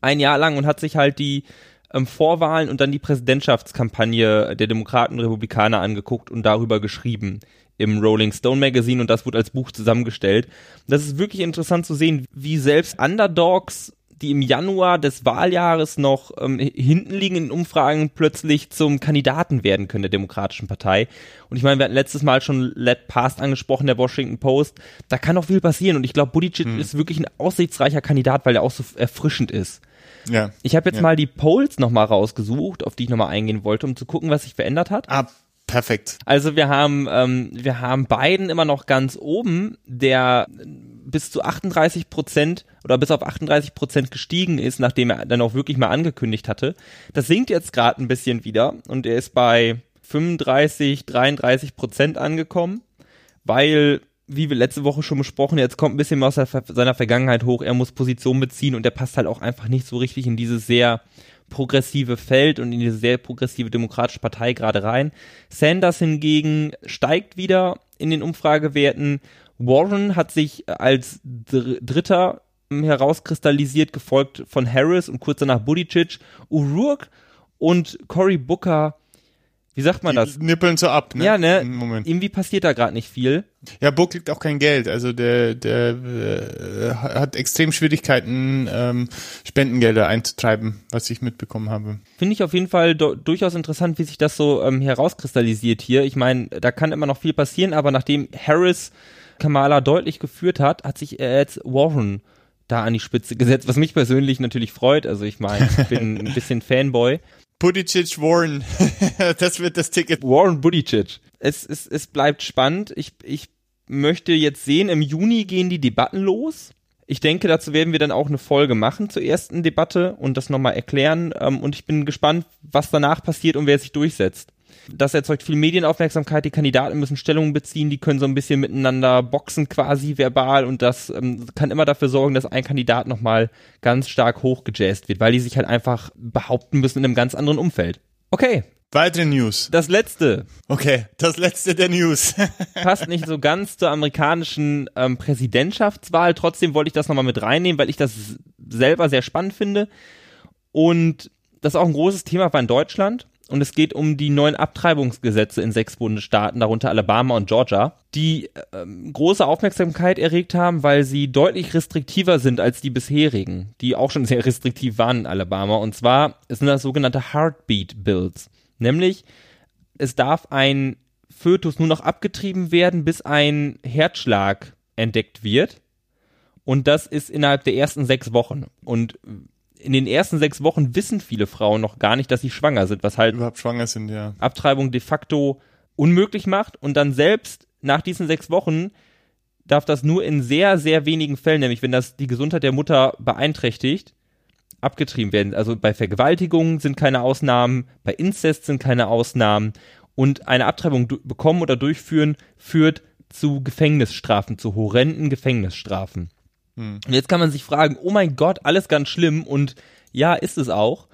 Ein Jahr lang und hat sich halt die ähm, Vorwahlen und dann die Präsidentschaftskampagne der Demokraten und Republikaner angeguckt und darüber geschrieben im Rolling Stone Magazine und das wurde als Buch zusammengestellt. Das ist wirklich interessant zu sehen, wie selbst Underdogs die im Januar des Wahljahres noch ähm, hinten liegen in Umfragen, plötzlich zum Kandidaten werden können der Demokratischen Partei. Und ich meine, wir hatten letztes Mal schon Let Past angesprochen, der Washington Post. Da kann noch viel passieren und ich glaube, Buttigieg hm. ist wirklich ein aussichtsreicher Kandidat, weil er auch so erfrischend ist. Ja. Ich habe jetzt ja. mal die Polls nochmal rausgesucht, auf die ich nochmal eingehen wollte, um zu gucken, was sich verändert hat. Ah, perfekt. Also wir haben, ähm, wir haben Biden immer noch ganz oben, der bis zu 38 Prozent oder bis auf 38 Prozent gestiegen ist, nachdem er dann auch wirklich mal angekündigt hatte. Das sinkt jetzt gerade ein bisschen wieder und er ist bei 35, 33 Prozent angekommen, weil, wie wir letzte Woche schon besprochen, jetzt kommt ein bisschen aus seiner Vergangenheit hoch, er muss Position beziehen und er passt halt auch einfach nicht so richtig in dieses sehr progressive Feld und in diese sehr progressive demokratische Partei gerade rein. Sanders hingegen steigt wieder in den Umfragewerten Warren hat sich als Dritter herauskristallisiert, gefolgt von Harris und kurz danach Buttigieg, Uruk und Cory Booker. Wie sagt man das? Die nippeln so ab, ne? Ja, ne? Irgendwie passiert da gerade nicht viel. Ja, Book kriegt auch kein Geld. Also der, der äh, hat extrem Schwierigkeiten, ähm, Spendengelder einzutreiben, was ich mitbekommen habe. Finde ich auf jeden Fall durchaus interessant, wie sich das so ähm, herauskristallisiert hier. Ich meine, da kann immer noch viel passieren, aber nachdem Harris Kamala deutlich geführt hat, hat sich jetzt Warren da an die Spitze gesetzt, was mich persönlich natürlich freut. Also ich meine, ich bin ein bisschen Fanboy. Buttigieg Warren, das wird das Ticket. Warren Buttigieg. Es, es, es bleibt spannend. Ich, ich möchte jetzt sehen, im Juni gehen die Debatten los. Ich denke, dazu werden wir dann auch eine Folge machen zur ersten Debatte und das nochmal erklären. Ähm, und ich bin gespannt, was danach passiert und wer sich durchsetzt. Das erzeugt viel Medienaufmerksamkeit, die Kandidaten müssen Stellung beziehen, die können so ein bisschen miteinander boxen quasi verbal und das ähm, kann immer dafür sorgen, dass ein Kandidat nochmal ganz stark hochgejazzt wird, weil die sich halt einfach behaupten müssen in einem ganz anderen Umfeld. Okay, Weitere News. Das letzte. Okay, das letzte der News. Passt nicht so ganz zur amerikanischen ähm, Präsidentschaftswahl. Trotzdem wollte ich das nochmal mit reinnehmen, weil ich das selber sehr spannend finde. Und das auch ein großes Thema war in Deutschland und es geht um die neuen Abtreibungsgesetze in sechs Bundesstaaten, darunter Alabama und Georgia, die ähm, große Aufmerksamkeit erregt haben, weil sie deutlich restriktiver sind als die bisherigen, die auch schon sehr restriktiv waren in Alabama. Und zwar sind das sogenannte Heartbeat Bills. Nämlich, es darf ein Fötus nur noch abgetrieben werden, bis ein Herzschlag entdeckt wird. Und das ist innerhalb der ersten sechs Wochen. Und in den ersten sechs Wochen wissen viele Frauen noch gar nicht, dass sie schwanger sind, was halt überhaupt schwanger sind, ja. Abtreibung de facto unmöglich macht und dann selbst nach diesen sechs Wochen darf das nur in sehr, sehr wenigen Fällen, nämlich wenn das die Gesundheit der Mutter beeinträchtigt, abgetrieben werden. Also bei Vergewaltigungen sind keine Ausnahmen, bei Inzest sind keine Ausnahmen und eine Abtreibung bekommen oder durchführen führt zu Gefängnisstrafen, zu horrenden Gefängnisstrafen. Hm. Und jetzt kann man sich fragen, oh mein Gott, alles ganz schlimm und ja, ist es auch.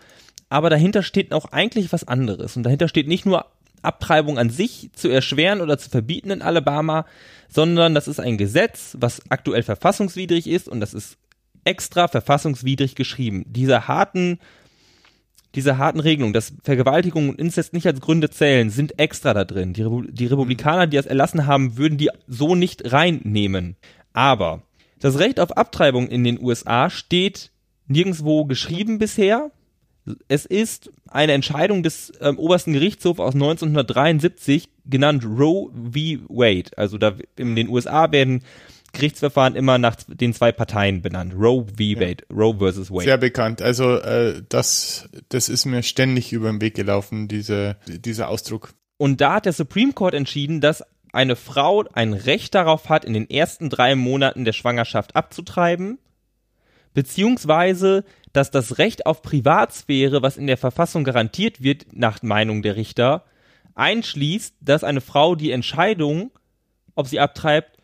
Aber dahinter steht auch eigentlich was anderes. Und dahinter steht nicht nur Abtreibung an sich zu erschweren oder zu verbieten in Alabama, sondern das ist ein Gesetz, was aktuell verfassungswidrig ist und das ist extra verfassungswidrig geschrieben. Diese harten, diese harten Regelungen, dass Vergewaltigung und Inzest nicht als Gründe zählen, sind extra da drin. Die, Repu die Republikaner, die das erlassen haben, würden die so nicht reinnehmen. Aber das Recht auf Abtreibung in den USA steht nirgendwo geschrieben bisher. Es ist eine Entscheidung des ähm, obersten Gerichtshofs aus 1973, genannt Roe v. Wade. Also da in den USA werden Gerichtsverfahren immer nach den zwei Parteien benannt. Roe v. Wade, ja. Roe versus Wade. Sehr bekannt. Also äh, das, das ist mir ständig über den Weg gelaufen, diese, dieser Ausdruck. Und da hat der Supreme Court entschieden, dass eine Frau ein Recht darauf hat, in den ersten drei Monaten der Schwangerschaft abzutreiben, beziehungsweise, dass das Recht auf Privatsphäre, was in der Verfassung garantiert wird, nach Meinung der Richter, einschließt, dass eine Frau die Entscheidung, ob sie abtreibt,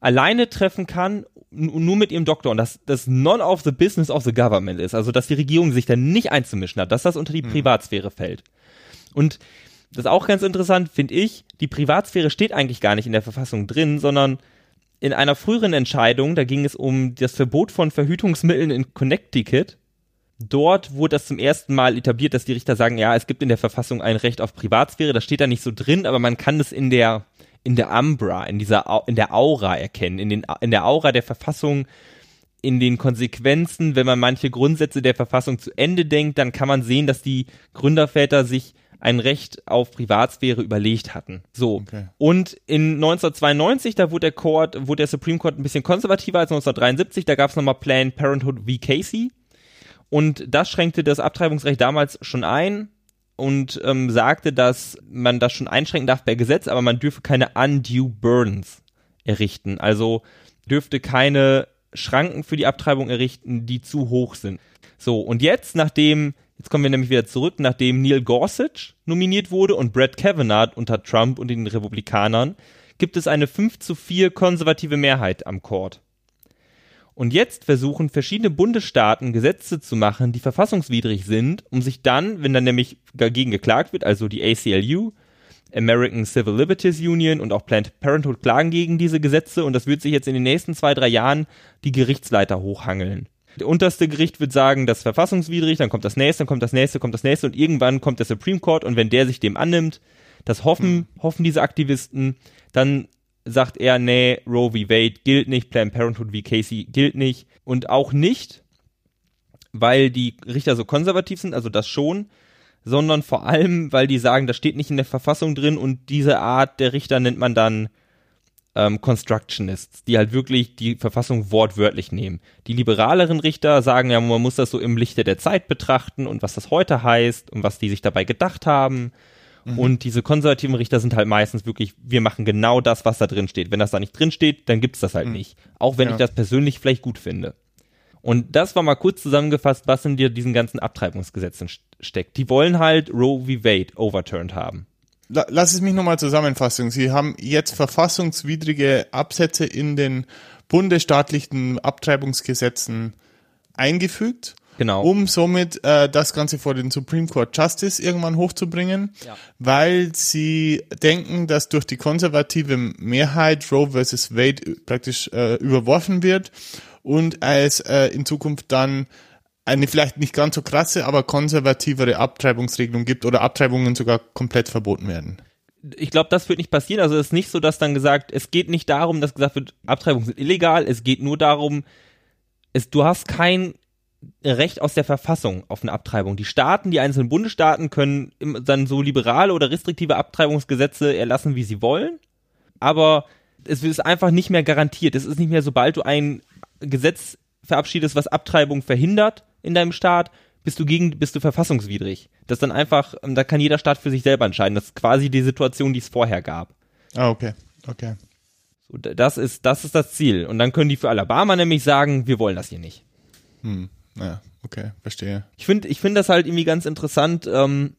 alleine treffen kann, nur mit ihrem Doktor und dass das none of the business of the government ist, also dass die Regierung sich da nicht einzumischen hat, dass das unter die mhm. Privatsphäre fällt. Und das ist auch ganz interessant, finde ich, die Privatsphäre steht eigentlich gar nicht in der Verfassung drin, sondern in einer früheren Entscheidung, da ging es um das Verbot von Verhütungsmitteln in Connecticut. Dort wurde das zum ersten Mal etabliert, dass die Richter sagen, ja, es gibt in der Verfassung ein Recht auf Privatsphäre, das steht da nicht so drin, aber man kann das in der in der Umbra, in dieser in der Aura erkennen, in den in der Aura der Verfassung, in den Konsequenzen, wenn man manche Grundsätze der Verfassung zu Ende denkt, dann kann man sehen, dass die Gründerväter sich ein Recht auf Privatsphäre überlegt hatten. So. Okay. Und in 1992, da wurde der Court, wurde der Supreme Court ein bisschen konservativer als 1973, da gab es nochmal Planned Parenthood v. Casey. Und das schränkte das Abtreibungsrecht damals schon ein und ähm, sagte, dass man das schon einschränken darf per Gesetz, aber man dürfe keine undue burdens errichten. Also dürfte keine Schranken für die Abtreibung errichten, die zu hoch sind. So, und jetzt, nachdem Jetzt kommen wir nämlich wieder zurück, nachdem Neil Gorsuch nominiert wurde und Brett Kavanaugh unter Trump und den Republikanern, gibt es eine 5 zu 4 konservative Mehrheit am Court. Und jetzt versuchen verschiedene Bundesstaaten Gesetze zu machen, die verfassungswidrig sind, um sich dann, wenn dann nämlich dagegen geklagt wird, also die ACLU, American Civil Liberties Union und auch Planned Parenthood klagen gegen diese Gesetze und das wird sich jetzt in den nächsten zwei, drei Jahren die Gerichtsleiter hochhangeln. Der unterste Gericht wird sagen, das ist verfassungswidrig, dann kommt das nächste, dann kommt das nächste, kommt das nächste und irgendwann kommt der Supreme Court und wenn der sich dem annimmt, das hoffen, mhm. hoffen diese Aktivisten, dann sagt er, nee, Roe v. Wade gilt nicht, Planned Parenthood v. Casey gilt nicht und auch nicht, weil die Richter so konservativ sind, also das schon, sondern vor allem, weil die sagen, das steht nicht in der Verfassung drin und diese Art der Richter nennt man dann ähm, Constructionists, die halt wirklich die Verfassung wortwörtlich nehmen. Die liberaleren Richter sagen ja, man muss das so im Lichte der Zeit betrachten und was das heute heißt und was die sich dabei gedacht haben. Mhm. Und diese konservativen Richter sind halt meistens wirklich, wir machen genau das, was da drin steht. Wenn das da nicht drin steht, dann gibt's das halt mhm. nicht. Auch wenn ja. ich das persönlich vielleicht gut finde. Und das war mal kurz zusammengefasst, was in dir diesen ganzen Abtreibungsgesetzen steckt. Die wollen halt Roe v. Wade overturned haben lass es mich nochmal zusammenfassen. Sie haben jetzt verfassungswidrige Absätze in den bundesstaatlichen Abtreibungsgesetzen eingefügt. Genau. Um somit äh, das Ganze vor den Supreme Court Justice irgendwann hochzubringen, ja. weil sie denken, dass durch die konservative Mehrheit Roe versus Wade praktisch äh, überworfen wird und es äh, in Zukunft dann eine vielleicht nicht ganz so krasse, aber konservativere Abtreibungsregelung gibt oder Abtreibungen sogar komplett verboten werden. Ich glaube, das wird nicht passieren. Also es ist nicht so, dass dann gesagt, es geht nicht darum, dass gesagt wird, Abtreibungen sind illegal. Es geht nur darum, es, du hast kein Recht aus der Verfassung auf eine Abtreibung. Die Staaten, die einzelnen Bundesstaaten können dann so liberale oder restriktive Abtreibungsgesetze erlassen, wie sie wollen. Aber es ist einfach nicht mehr garantiert. Es ist nicht mehr, sobald du ein Gesetz verabschiedest, was Abtreibung verhindert, in deinem Staat, bist du gegen, bist du verfassungswidrig. Das dann einfach, ähm, da kann jeder Staat für sich selber entscheiden. Das ist quasi die Situation, die es vorher gab. Ah, okay, okay. So, das ist, das ist das Ziel. Und dann können die für Alabama nämlich sagen, wir wollen das hier nicht. Hm, ja, okay, verstehe. Ich finde, ich finde das halt irgendwie ganz interessant, ähm,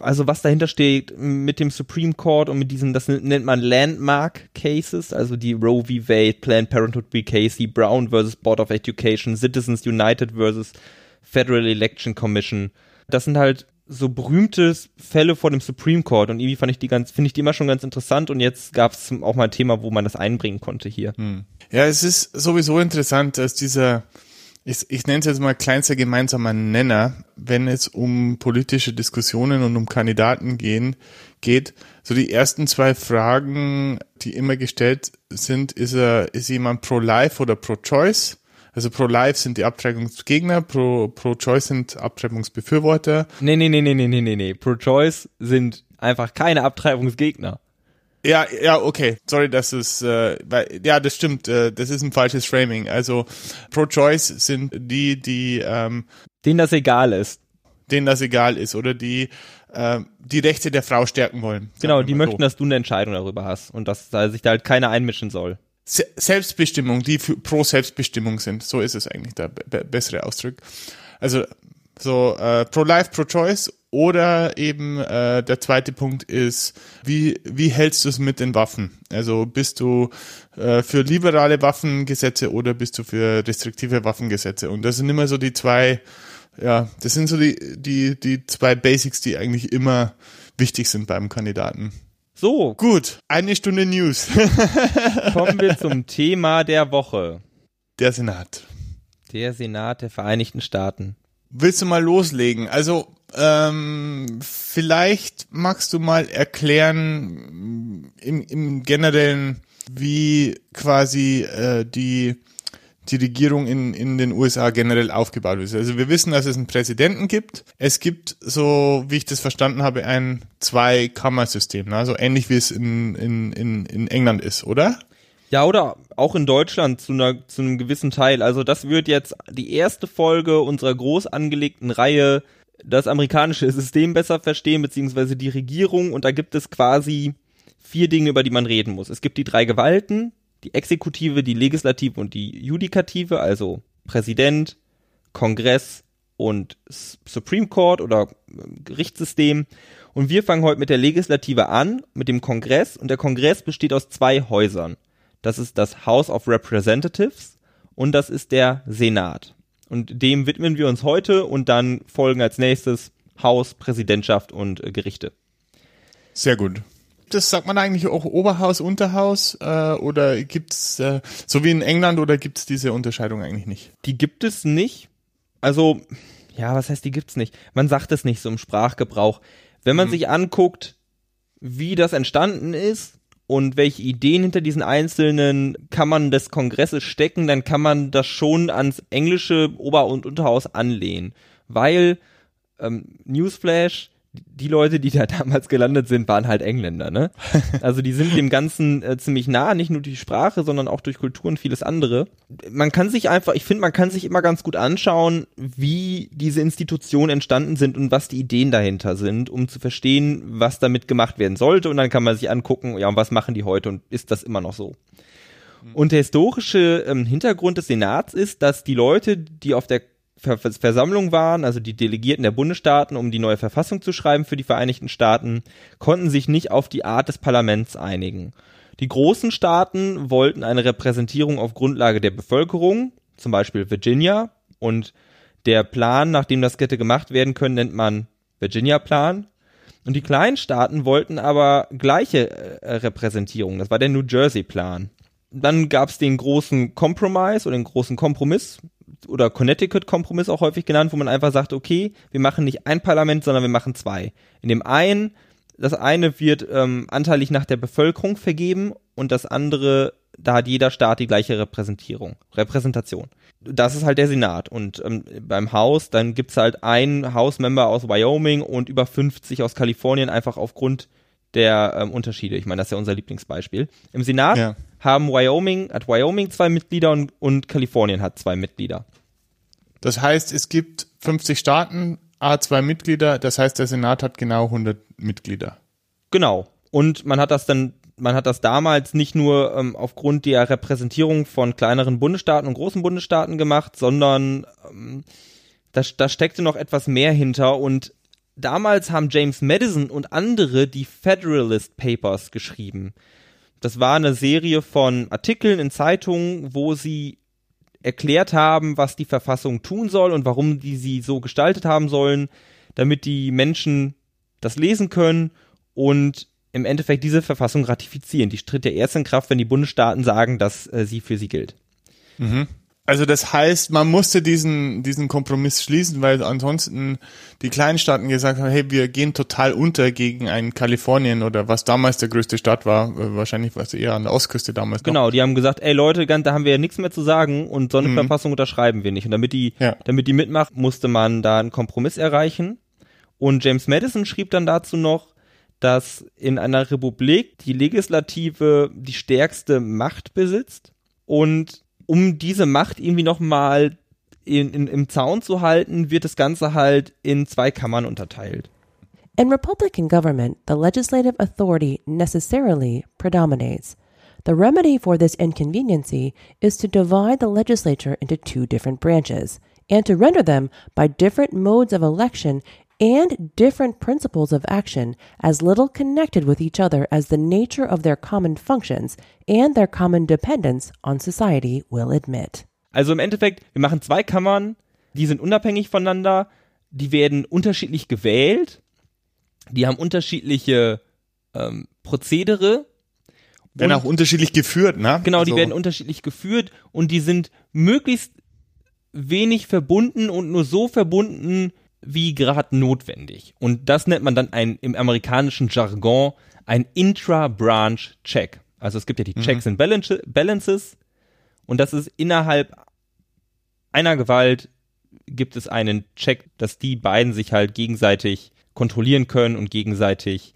also was dahinter steht mit dem Supreme Court und mit diesen, das nennt man Landmark Cases, also die Roe v. Wade, Planned Parenthood v. Casey, Brown versus Board of Education, Citizens United versus Federal Election Commission. Das sind halt so berühmte Fälle vor dem Supreme Court und irgendwie fand ich die ganz, finde ich die immer schon ganz interessant und jetzt gab es auch mal ein Thema, wo man das einbringen konnte hier. Hm. Ja, es ist sowieso interessant, dass dieser ich, ich nenne es jetzt mal kleinster gemeinsamer Nenner, wenn es um politische Diskussionen und um Kandidaten gehen, geht. So die ersten zwei Fragen, die immer gestellt sind, ist er, ist jemand pro-life oder pro-choice? Also pro-life sind die Abtreibungsgegner, pro-choice sind Abtreibungsbefürworter. Nee, nee, nee, nee, nee, nee, nee. Pro-choice sind einfach keine Abtreibungsgegner. Ja, ja, okay. Sorry, das ist, äh, weil, ja, das stimmt. Äh, das ist ein falsches Framing. Also Pro-Choice sind die, die ähm, denen das egal ist, denen das egal ist oder die äh, die Rechte der Frau stärken wollen. Genau, die möchten, so. dass du eine Entscheidung darüber hast und dass da sich da halt keiner einmischen soll. Se Selbstbestimmung, die für, pro Selbstbestimmung sind. So ist es eigentlich der bessere Ausdruck. Also so äh, pro-life, pro-choice oder eben äh, der zweite Punkt ist, wie, wie hältst du es mit den Waffen? Also bist du äh, für liberale Waffengesetze oder bist du für restriktive Waffengesetze? Und das sind immer so die zwei, ja, das sind so die, die, die zwei Basics, die eigentlich immer wichtig sind beim Kandidaten. So. Gut, eine Stunde News. Kommen wir zum Thema der Woche. Der Senat. Der Senat der Vereinigten Staaten. Willst du mal loslegen? Also ähm, vielleicht magst du mal erklären im, im generellen, wie quasi äh, die die Regierung in, in den USA generell aufgebaut ist. Also wir wissen, dass es einen Präsidenten gibt. Es gibt, so wie ich das verstanden habe, ein Zwei-Kammer-System, ne? so ähnlich wie es in, in, in, in England ist, oder? Ja, oder auch in Deutschland zu, einer, zu einem gewissen Teil. Also das wird jetzt die erste Folge unserer groß angelegten Reihe das amerikanische System besser verstehen, beziehungsweise die Regierung. Und da gibt es quasi vier Dinge, über die man reden muss. Es gibt die drei Gewalten, die Exekutive, die Legislative und die Judikative, also Präsident, Kongress und Supreme Court oder ähm, Gerichtssystem. Und wir fangen heute mit der Legislative an, mit dem Kongress. Und der Kongress besteht aus zwei Häusern. Das ist das House of Representatives und das ist der Senat. Und dem widmen wir uns heute und dann folgen als nächstes Haus, Präsidentschaft und äh, Gerichte. Sehr gut. Das sagt man eigentlich auch Oberhaus, Unterhaus äh, oder gibt's äh, so wie in England oder gibt's diese Unterscheidung eigentlich nicht? Die gibt es nicht. Also ja, was heißt, die gibt's nicht? Man sagt es nicht so im Sprachgebrauch. Wenn man mhm. sich anguckt, wie das entstanden ist, und welche Ideen hinter diesen einzelnen Kammern des Kongresses stecken, dann kann man das schon ans englische Ober- und Unterhaus anlehnen. Weil, ähm, Newsflash, die Leute, die da damals gelandet sind, waren halt Engländer, ne? Also die sind dem Ganzen äh, ziemlich nah, nicht nur durch Sprache, sondern auch durch Kultur und vieles andere. Man kann sich einfach, ich finde, man kann sich immer ganz gut anschauen, wie diese Institutionen entstanden sind und was die Ideen dahinter sind, um zu verstehen, was damit gemacht werden sollte. Und dann kann man sich angucken, ja, und was machen die heute und ist das immer noch so? Und der historische ähm, Hintergrund des Senats ist, dass die Leute, die auf der Versammlung waren, also die Delegierten der Bundesstaaten, um die neue Verfassung zu schreiben für die Vereinigten Staaten, konnten sich nicht auf die Art des Parlaments einigen. Die großen Staaten wollten eine Repräsentierung auf Grundlage der Bevölkerung, zum Beispiel Virginia, und der Plan, nachdem das hätte gemacht werden können, nennt man Virginia-Plan. Und die kleinen Staaten wollten aber gleiche äh, Repräsentierung. Das war der New Jersey-Plan. Dann gab es den großen Compromise oder den großen Kompromiss oder Connecticut-Kompromiss auch häufig genannt, wo man einfach sagt, okay, wir machen nicht ein Parlament, sondern wir machen zwei. In dem einen, das eine wird ähm, anteilig nach der Bevölkerung vergeben und das andere, da hat jeder Staat die gleiche Repräsentierung, Repräsentation. Das ist halt der Senat. Und ähm, beim Haus, dann gibt's halt einen Hausmember aus Wyoming und über 50 aus Kalifornien, einfach aufgrund der ähm, Unterschiede. Ich meine, das ist ja unser Lieblingsbeispiel. Im Senat ja haben Wyoming, hat Wyoming zwei Mitglieder und, und Kalifornien hat zwei Mitglieder. Das heißt, es gibt 50 Staaten, A zwei Mitglieder, das heißt, der Senat hat genau 100 Mitglieder. Genau. Und man hat das dann, man hat das damals nicht nur ähm, aufgrund der Repräsentierung von kleineren Bundesstaaten und großen Bundesstaaten gemacht, sondern ähm, da, da steckte noch etwas mehr hinter und damals haben James Madison und andere die Federalist Papers geschrieben. Das war eine Serie von Artikeln in Zeitungen, wo sie erklärt haben, was die Verfassung tun soll und warum die sie so gestaltet haben sollen, damit die Menschen das lesen können und im Endeffekt diese Verfassung ratifizieren. Die tritt ja erst in Kraft, wenn die Bundesstaaten sagen, dass äh, sie für sie gilt. Mhm. Also das heißt, man musste diesen, diesen Kompromiss schließen, weil ansonsten die kleinen Staaten gesagt haben, hey, wir gehen total unter gegen ein Kalifornien oder was damals der größte Stadt war, äh, wahrscheinlich war es eher an der Ostküste damals. Genau, noch. die haben gesagt, ey Leute, da haben wir ja nichts mehr zu sagen und so eine mhm. Verfassung unterschreiben wir nicht. Und damit die, ja. damit die mitmacht, musste man da einen Kompromiss erreichen. Und James Madison schrieb dann dazu noch, dass in einer Republik die Legislative die stärkste Macht besitzt und um diese Macht irgendwie nochmal in, in, im Zaun zu halten, wird das Ganze halt in zwei Kammern unterteilt. In Republican government, the legislative authority necessarily predominates. The remedy for this inconveniency is to divide the legislature into two different branches and to render them by different modes of election and different principles of action as little connected with each other as the nature of their common functions and their common dependence on society will admit. Also im Endeffekt, wir machen zwei Kammern, die sind unabhängig voneinander, die werden unterschiedlich gewählt, die haben unterschiedliche ähm, Prozedere. Werden auch unterschiedlich geführt, ne? Genau, also. die werden unterschiedlich geführt und die sind möglichst wenig verbunden und nur so verbunden, wie gerade notwendig. Und das nennt man dann ein, im amerikanischen Jargon ein Intra-Branch-Check. Also es gibt ja die mhm. Checks and Balances und das ist innerhalb einer Gewalt gibt es einen Check, dass die beiden sich halt gegenseitig kontrollieren können und gegenseitig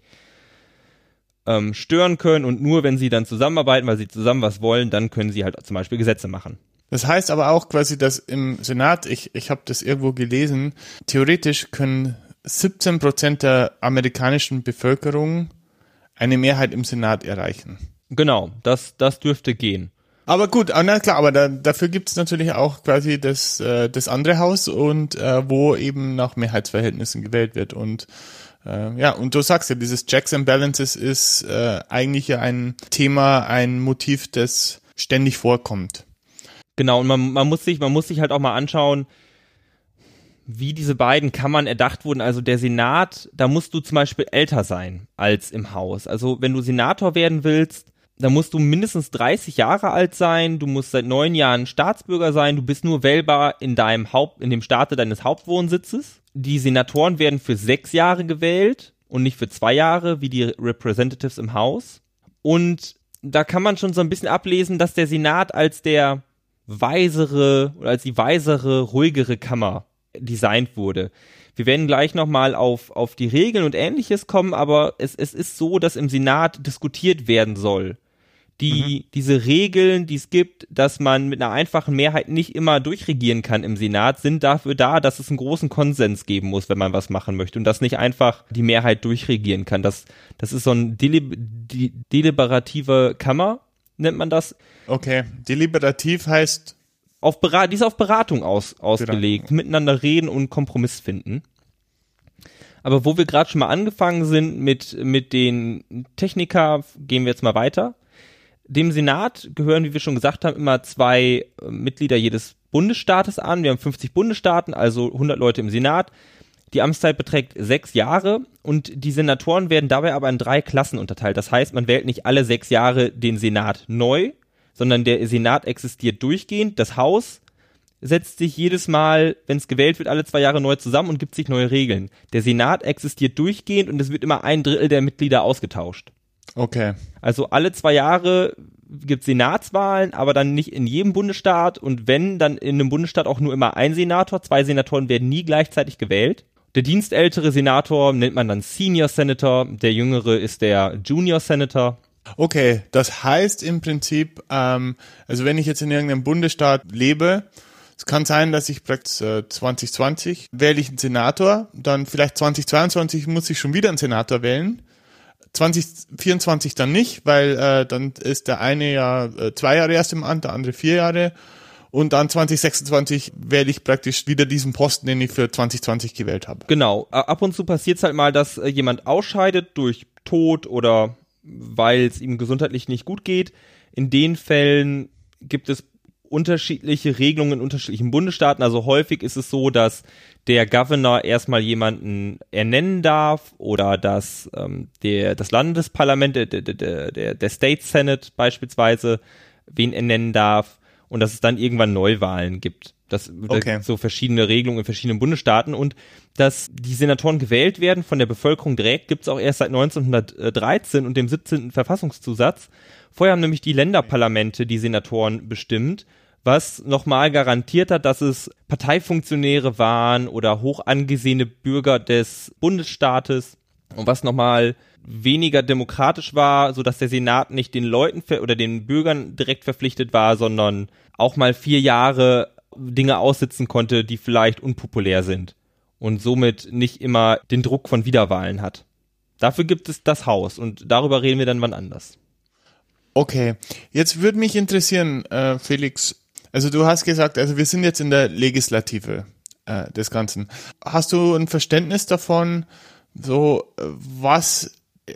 ähm, stören können und nur wenn sie dann zusammenarbeiten, weil sie zusammen was wollen, dann können sie halt zum Beispiel Gesetze machen. Das heißt aber auch quasi, dass im Senat, ich, ich habe das irgendwo gelesen, theoretisch können 17 Prozent der amerikanischen Bevölkerung eine Mehrheit im Senat erreichen. Genau, das, das dürfte gehen. Aber gut, ah, na klar, aber da, dafür gibt es natürlich auch quasi das, äh, das andere Haus und äh, wo eben nach Mehrheitsverhältnissen gewählt wird. Und äh, ja, und du sagst ja, dieses Checks and Balances ist äh, eigentlich ja ein Thema, ein Motiv, das ständig vorkommt. Genau, und man, man muss sich, man muss sich halt auch mal anschauen, wie diese beiden Kammern erdacht wurden. Also der Senat, da musst du zum Beispiel älter sein als im Haus. Also wenn du Senator werden willst, da musst du mindestens 30 Jahre alt sein, du musst seit neun Jahren Staatsbürger sein, du bist nur wählbar in deinem Haupt, in dem Staate deines Hauptwohnsitzes. Die Senatoren werden für sechs Jahre gewählt und nicht für zwei Jahre, wie die Representatives im Haus. Und da kann man schon so ein bisschen ablesen, dass der Senat als der weisere oder als die weisere, ruhigere Kammer designt wurde. Wir werden gleich nochmal auf, auf die Regeln und ähnliches kommen, aber es, es ist so, dass im Senat diskutiert werden soll. Die, mhm. diese Regeln, die es gibt, dass man mit einer einfachen Mehrheit nicht immer durchregieren kann im Senat, sind dafür da, dass es einen großen Konsens geben muss, wenn man was machen möchte und dass nicht einfach die Mehrheit durchregieren kann. Das, das ist so ein delib deliberative Kammer, nennt man das. Okay, deliberativ heißt auf Berat die ist auf Beratung aus, ausgelegt, Beratung. miteinander reden und Kompromiss finden. Aber wo wir gerade schon mal angefangen sind mit, mit den Techniker, gehen wir jetzt mal weiter. Dem Senat gehören, wie wir schon gesagt haben, immer zwei äh, Mitglieder jedes Bundesstaates an. Wir haben 50 Bundesstaaten, also 100 Leute im Senat. Die Amtszeit beträgt sechs Jahre und die Senatoren werden dabei aber in drei Klassen unterteilt. Das heißt, man wählt nicht alle sechs Jahre den Senat neu, sondern der Senat existiert durchgehend. Das Haus setzt sich jedes Mal, wenn es gewählt wird, alle zwei Jahre neu zusammen und gibt sich neue Regeln. Der Senat existiert durchgehend und es wird immer ein Drittel der Mitglieder ausgetauscht. Okay. Also alle zwei Jahre gibt Senatswahlen, aber dann nicht in jedem Bundesstaat und wenn, dann in einem Bundesstaat auch nur immer ein Senator. Zwei Senatoren werden nie gleichzeitig gewählt. Der dienstältere Senator nennt man dann Senior Senator, der jüngere ist der Junior Senator. Okay, das heißt im Prinzip, ähm, also wenn ich jetzt in irgendeinem Bundesstaat lebe, es kann sein, dass ich praktisch äh, 2020 wähle ich einen Senator, dann vielleicht 2022 muss ich schon wieder einen Senator wählen. 2024 dann nicht, weil äh, dann ist der eine ja äh, zwei Jahre erst im Amt, der andere vier Jahre und dann 2026 wähle ich praktisch wieder diesen Posten, den ich für 2020 gewählt habe. Genau. Ab und zu passiert es halt mal, dass äh, jemand ausscheidet durch Tod oder weil es ihm gesundheitlich nicht gut geht. In den Fällen gibt es unterschiedliche Regelungen in unterschiedlichen Bundesstaaten. Also häufig ist es so, dass der Governor erstmal jemanden ernennen darf oder dass ähm, der, das Landesparlament, der, der, der, der State Senate beispielsweise wen ernennen darf und dass es dann irgendwann Neuwahlen gibt. Das Okay. so verschiedene Regelungen in verschiedenen Bundesstaaten und dass die Senatoren gewählt werden von der Bevölkerung direkt, gibt es auch erst seit 1913 und dem 17. Verfassungszusatz. Vorher haben nämlich die Länderparlamente die Senatoren bestimmt, was nochmal garantiert hat, dass es Parteifunktionäre waren oder hoch angesehene Bürger des Bundesstaates und was nochmal weniger demokratisch war, so dass der Senat nicht den Leuten oder den Bürgern direkt verpflichtet war, sondern auch mal vier Jahre Dinge aussitzen konnte, die vielleicht unpopulär sind und somit nicht immer den Druck von Wiederwahlen hat. Dafür gibt es das Haus und darüber reden wir dann wann anders. Okay, jetzt würde mich interessieren, äh, Felix, also du hast gesagt, also wir sind jetzt in der Legislative äh, des Ganzen. Hast du ein Verständnis davon, so äh, was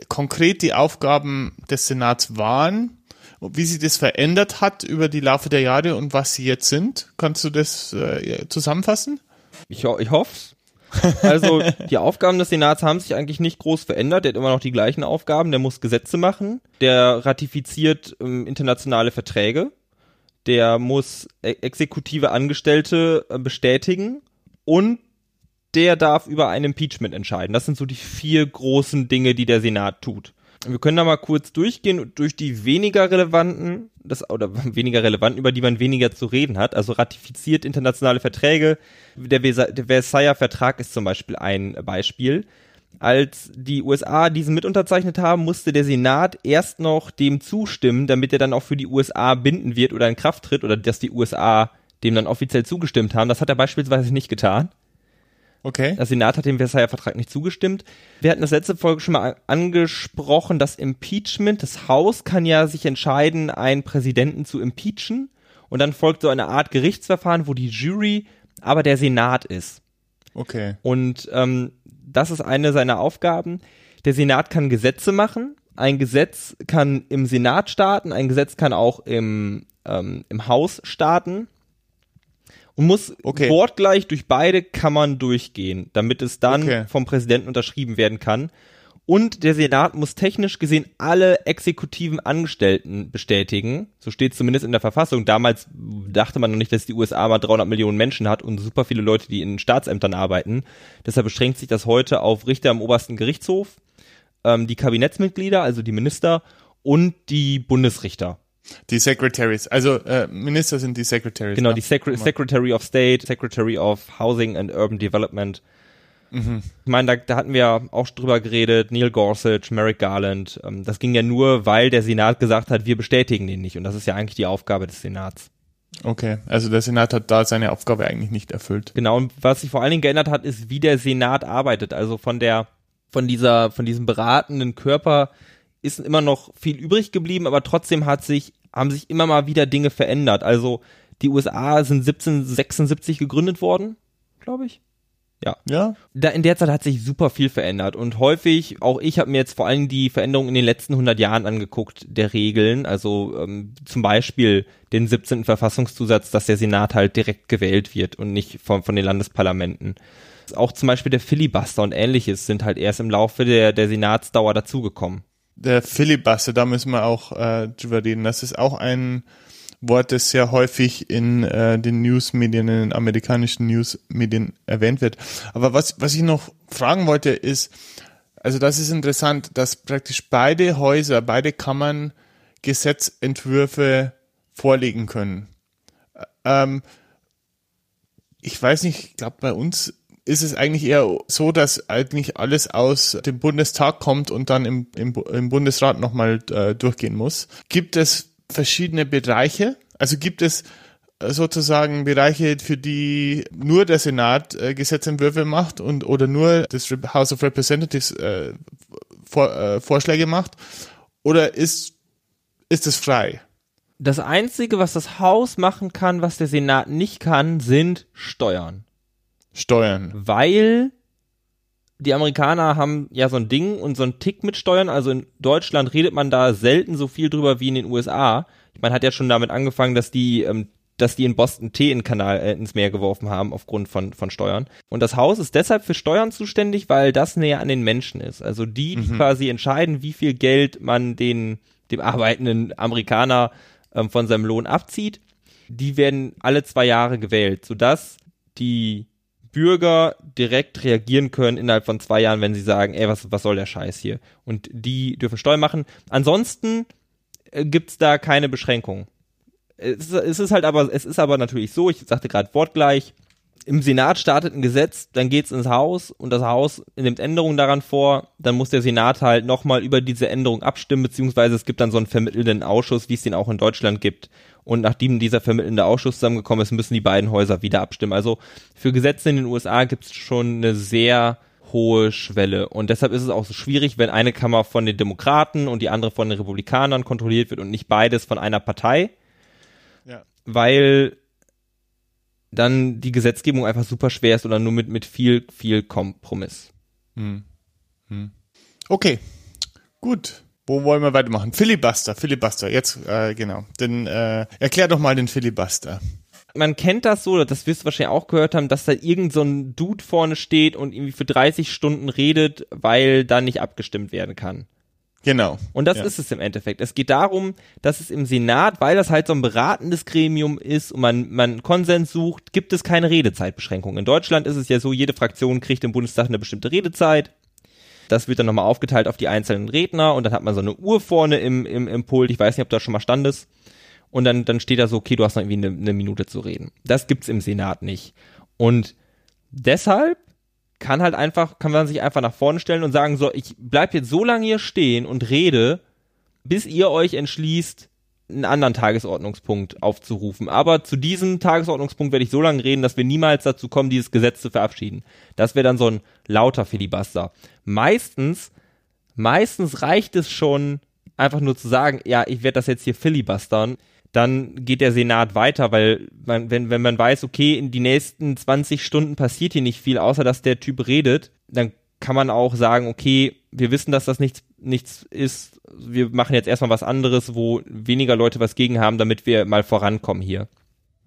konkret die Aufgaben des Senats waren, wie sich das verändert hat über die Laufe der Jahre und was sie jetzt sind? Kannst du das äh, zusammenfassen? Ich, ho ich hoff's. Also die Aufgaben des Senats haben sich eigentlich nicht groß verändert. Der hat immer noch die gleichen Aufgaben. Der muss Gesetze machen. Der ratifiziert ähm, internationale Verträge. Der muss e exekutive Angestellte äh, bestätigen. Und der darf über ein Impeachment entscheiden. Das sind so die vier großen Dinge, die der Senat tut. Wir können da mal kurz durchgehen durch die weniger relevanten, das, oder weniger relevanten, über die man weniger zu reden hat. Also ratifiziert internationale Verträge. Der, der Versailler Vertrag ist zum Beispiel ein Beispiel. Als die USA diesen mit unterzeichnet haben, musste der Senat erst noch dem zustimmen, damit er dann auch für die USA binden wird oder in Kraft tritt oder dass die USA dem dann offiziell zugestimmt haben. Das hat er beispielsweise nicht getan. Okay. Der Senat hat dem Versailler Vertrag nicht zugestimmt. Wir hatten das letzte Folge schon mal angesprochen, das Impeachment. Das Haus kann ja sich entscheiden, einen Präsidenten zu impeachen. Und dann folgt so eine Art Gerichtsverfahren, wo die Jury aber der Senat ist. Okay. Und ähm, das ist eine seiner Aufgaben. Der Senat kann Gesetze machen. Ein Gesetz kann im Senat starten, ein Gesetz kann auch im, ähm, im Haus starten und muss Okay. wortgleich durch beide Kammern durchgehen, damit es dann Okay. vom Präsidenten unterschrieben werden kann. Und der Senat muss technisch gesehen alle exekutiven Angestellten bestätigen. So steht es zumindest in der Verfassung. Damals dachte man noch nicht, dass die USA mal 300 Millionen Menschen hat und super viele Leute, die in Staatsämtern arbeiten. Deshalb beschränkt sich das heute auf Richter im obersten Gerichtshof, ähm, die Kabinettsmitglieder, also die Minister und die Bundesrichter. Die Secretaries, also äh, Minister sind die Secretaries. Genau, die Secre Secretary of State, Secretary of Housing and Urban Development. Mhm. Ich meine, da, da hatten wir auch drüber geredet, Neil Gorsuch, Merrick Garland. Ähm, das ging ja nur, weil der Senat gesagt hat, wir bestätigen den nicht. Und das ist ja eigentlich die Aufgabe des Senats. Okay, also der Senat hat da seine Aufgabe eigentlich nicht erfüllt. Genau, und was sich vor allen Dingen geändert hat, ist, wie der Senat arbeitet. Also von der, von dieser, von diesem beratenden Körper ist immer noch viel übrig geblieben, aber trotzdem hat sich, haben sich immer mal wieder Dinge verändert. Also die USA sind 1776 gegründet worden, glaube ich. Ja? Da, in der Zeit hat sich super viel verändert und häufig, auch ich habe mir jetzt vor allem die Veränderungen in den letzten 100 Jahren angeguckt, der Regeln, also ähm, zum Beispiel den 17. Verfassungszusatz, dass der Senat halt direkt gewählt wird und nicht von, von den Landesparlamenten. Auch zum Beispiel der Filibuster und ähnliches sind halt erst im Laufe der, der Senatsdauer dazugekommen. Der Filibuster, da müssen wir auch äh, drüber reden. Das ist auch ein Wort, das sehr häufig in äh, den Newsmedien, in den amerikanischen Newsmedien erwähnt wird. Aber was, was ich noch fragen wollte, ist, also das ist interessant, dass praktisch beide Häuser, beide Kammern Gesetzentwürfe vorlegen können. Ähm, ich weiß nicht, ich glaube bei uns ist es eigentlich eher so, dass eigentlich alles aus dem Bundestag kommt und dann im, im, im Bundesrat nochmal äh, durchgehen muss. Gibt es verschiedene Bereiche? Also gibt es äh, sozusagen Bereiche, für die nur der Senat äh, Gesetzentwürfe macht und oder nur das House of Representatives äh, vor, äh, Vorschläge macht? Oder ist, ist es frei? Das Einzige, was das Haus machen kann, was der Senat nicht kann, sind Steuern. Steuern. weil die Amerikaner haben ja so ein Ding und so ein Tick mit Steuern. Also in Deutschland redet man da selten so viel drüber wie in den USA. Man hat ja schon damit angefangen, dass die, ähm, dass die in Boston Tee in Kanal äh, ins Meer geworfen haben aufgrund von von Steuern. Und das Haus ist deshalb für Steuern zuständig, weil das näher an den Menschen ist. Also die, die quasi entscheiden, wie viel Geld man den dem arbeitenden Amerikaner ähm, von seinem Lohn abzieht. die werden alle zwei Jahre gewählt, sodass die Bürger direkt reagieren können innerhalb von zwei Jahren, wenn sie sagen, ey, was, was soll der Scheiß hier? Und die dürfen Steuern machen. Ansonsten äh, gibt's da keine Beschränkungen. Es, es ist halt aber, es ist aber natürlich so, ich sagte gerade wortgleich, im Senat startet ein Gesetz, dann geht's ins Haus und das Haus nimmt Änderungen daran vor, dann muss der Senat halt nochmal über diese Änderung abstimmen, beziehungsweise es gibt dann so einen vermittelnden Ausschuss, wie es den auch in Deutschland gibt. Und nachdem dieser vermittelnde Ausschuss zusammengekommen ist, müssen die beiden Häuser wieder abstimmen. Also für Gesetze in den USA gibt's schon eine sehr hohe Schwelle. Und deshalb ist es auch so schwierig, wenn eine Kammer von den Demokraten und die andere von den Republikanern kontrolliert wird und nicht beides von einer Partei. Ja. Weil dann die Gesetzgebung einfach super schwer ist oder nur mit, mit viel, viel Kompromiss. Hm. Hm. Okay, gut. Wo wollen wir weitermachen? Filibuster, Filibuster, jetzt, äh, genau. Denn, äh, erklär doch mal den Filibuster. Man kennt das so, das wirst du wahrscheinlich auch gehört haben, dass da irgend so ein Dude vorne steht und irgendwie für 30 Stunden redet, weil da nicht abgestimmt werden kann. Genau. Und das ja. ist es im Endeffekt. Es geht darum, dass es im Senat, weil das halt so ein beratendes Gremium ist und man, man Konsens sucht, gibt es keine Redezeitbeschränkung. In Deutschland ist es ja so, jede Fraktion kriegt im Bundestag eine bestimmte Redezeit. Das wird dann nochmal aufgeteilt auf die einzelnen Redner und dann hat man so eine Uhr vorne im, im, im Pult. Ich weiß nicht, ob da schon mal stand ist. Und dann, dann steht da so, okay, du hast noch irgendwie eine, eine Minute zu reden. Das gibt's im Senat nicht. Und deshalb kann halt einfach, kann man sich einfach nach vorne stellen und sagen, so, ich bleib jetzt so lange hier stehen und rede, bis ihr euch entschließt, einen anderen Tagesordnungspunkt aufzurufen. Aber zu diesem Tagesordnungspunkt werde ich so lange reden, dass wir niemals dazu kommen, dieses Gesetz zu verabschieden. Das wäre dann so ein lauter Filibuster. Meistens, meistens reicht es schon, einfach nur zu sagen, ja, ich werde das jetzt hier filibustern dann geht der Senat weiter, weil man, wenn, wenn man weiß, okay, in die nächsten 20 Stunden passiert hier nicht viel, außer dass der Typ redet, dann kann man auch sagen, okay, wir wissen, dass das nichts, nichts ist, wir machen jetzt erstmal was anderes, wo weniger Leute was gegen haben, damit wir mal vorankommen hier.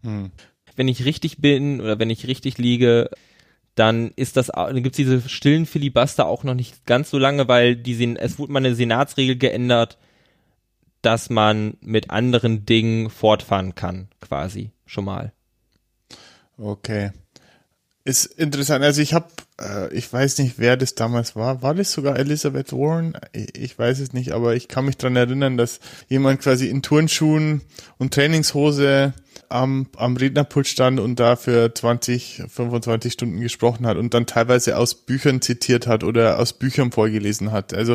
Hm. Wenn ich richtig bin oder wenn ich richtig liege, dann ist das, dann gibt's diese stillen Filibuster auch noch nicht ganz so lange, weil die, es wurde mal eine Senatsregel geändert, dass man mit anderen Dingen fortfahren kann, quasi schon mal. Okay. Ist interessant. Also ich habe, ich weiß nicht, wer das damals war. War das sogar Elizabeth Warren? Ich, ich, weiß es nicht, aber ich kann mich dran erinnern, dass jemand quasi in Turnschuhen und Trainingshose am, am Rednerpult stand und da für 20, 25 Stunden gesprochen hat und dann teilweise aus Büchern zitiert hat oder aus Büchern vorgelesen hat. Also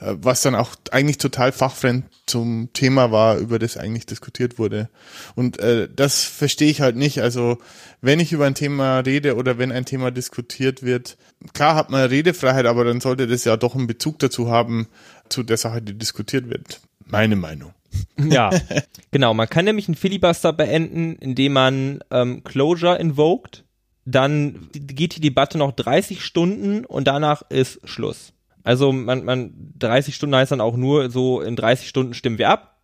äh, was dann auch eigentlich total fachfremd zum Thema war, über das eigentlich diskutiert wurde. Und äh, das verstehe ich halt nicht. Also wenn ich über ein Thema rede oder wenn ein Thema diskutiert wird, klar hat man Redefreiheit, aber dann sollte das ja doch einen Bezug dazu haben, zu der Sache, die diskutiert wird. Meine Meinung. Ja, genau. Man kann nämlich einen Filibuster beenden, indem man ähm, Closure invoked. Dann geht die Debatte noch 30 Stunden und danach ist Schluss. Also man, man 30 Stunden heißt dann auch nur so in 30 Stunden stimmen wir ab.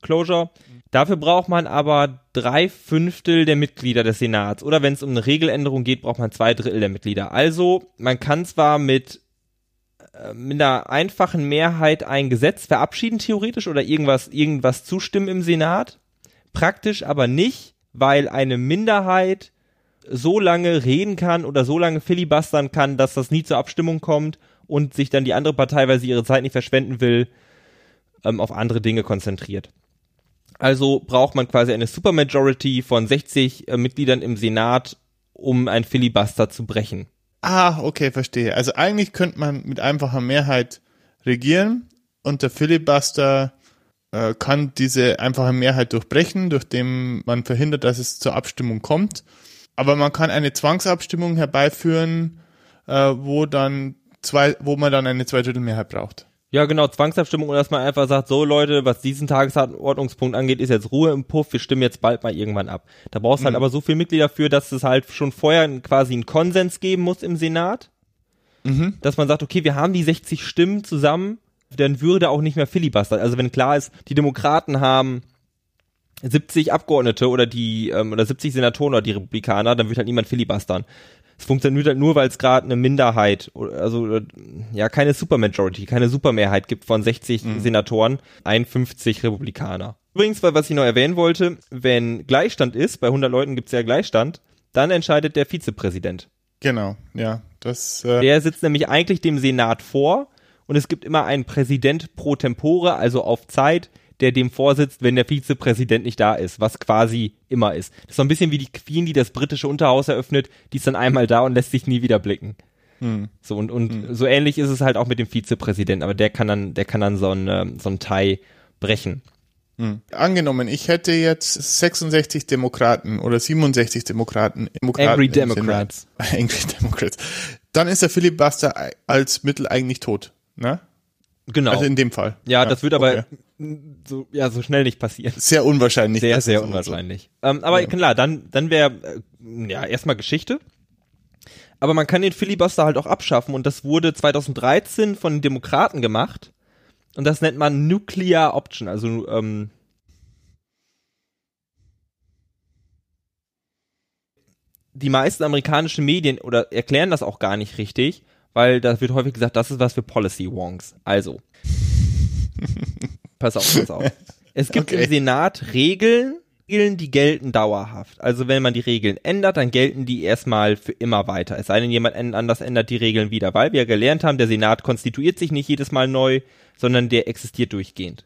Closure. Dafür braucht man aber drei Fünftel der Mitglieder des Senats. Oder wenn es um eine Regeländerung geht, braucht man zwei Drittel der Mitglieder. Also man kann zwar mit mit einer einfachen Mehrheit ein Gesetz verabschieden, theoretisch, oder irgendwas, irgendwas zustimmen im Senat. Praktisch aber nicht, weil eine Minderheit so lange reden kann oder so lange filibustern kann, dass das nie zur Abstimmung kommt und sich dann die andere Partei, weil sie ihre Zeit nicht verschwenden will, ähm, auf andere Dinge konzentriert. Also braucht man quasi eine Supermajority von 60 äh, Mitgliedern im Senat, um ein Filibuster zu brechen. Ah, okay, verstehe. Also eigentlich könnte man mit einfacher Mehrheit regieren und der Filibuster äh, kann diese einfache Mehrheit durchbrechen, durch dem man verhindert, dass es zur Abstimmung kommt. Aber man kann eine Zwangsabstimmung herbeiführen, äh, wo dann zwei, wo man dann eine Zweidrittelmehrheit braucht. Ja, genau, Zwangsabstimmung, oder dass man einfach sagt, so Leute, was diesen Tagesordnungspunkt angeht, ist jetzt Ruhe im Puff, wir stimmen jetzt bald mal irgendwann ab. Da brauchst du halt mhm. halt aber so viele Mitglieder für, dass es halt schon vorher quasi einen Konsens geben muss im Senat. Mhm. Dass man sagt, okay, wir haben die 60 Stimmen zusammen, dann würde auch nicht mehr Filibuster. Also wenn klar ist, die Demokraten haben 70 Abgeordnete oder die ähm, oder 70 Senatoren oder die Republikaner, dann wird halt niemand filibustern. Es funktioniert halt nur, weil es gerade eine Minderheit, also ja, keine Supermajority, keine Supermehrheit gibt von 60 mhm. Senatoren, 51 Republikaner. Übrigens, was ich noch erwähnen wollte, wenn Gleichstand ist, bei 100 Leuten gibt es ja Gleichstand, dann entscheidet der Vizepräsident. Genau, ja. Das, äh der sitzt nämlich eigentlich dem Senat vor und es gibt immer einen Präsident pro tempore, also auf Zeit, der dem vorsitzt, wenn der Vizepräsident nicht da ist, was quasi immer ist. Das ist so ein bisschen wie die Queen, die das britische Unterhaus eröffnet, die ist dann einmal da und lässt sich nie wieder blicken. Hm. So und, und hm. so ähnlich ist es halt auch mit dem Vizepräsidenten, aber der kann dann, der kann dann so ein, ähm, so ein Tie brechen. Hm. Angenommen, ich hätte jetzt 66 Demokraten oder 67 Demokraten. Demokraten Angry Democrats. Angry Democrats. Dann ist der Filibuster als Mittel eigentlich tot, ne? Genau. Also in dem Fall. Ja, ja das wird aber okay. so, ja, so schnell nicht passieren. Sehr unwahrscheinlich. Sehr, sehr unwahrscheinlich. So. Ähm, aber ja. klar, dann, dann wäre, äh, ja, erstmal Geschichte. Aber man kann den Filibuster halt auch abschaffen und das wurde 2013 von den Demokraten gemacht. Und das nennt man Nuclear Option, also ähm, die meisten amerikanischen Medien oder erklären das auch gar nicht richtig, weil da wird häufig gesagt, das ist was für Policy Wonks. Also, pass auf, pass auf. Es gibt okay. im Senat Regeln, Regeln, die gelten dauerhaft. Also wenn man die Regeln ändert, dann gelten die erstmal für immer weiter. Es sei denn, jemand anders ändert die Regeln wieder, weil wir gelernt haben, der Senat konstituiert sich nicht jedes Mal neu, sondern der existiert durchgehend.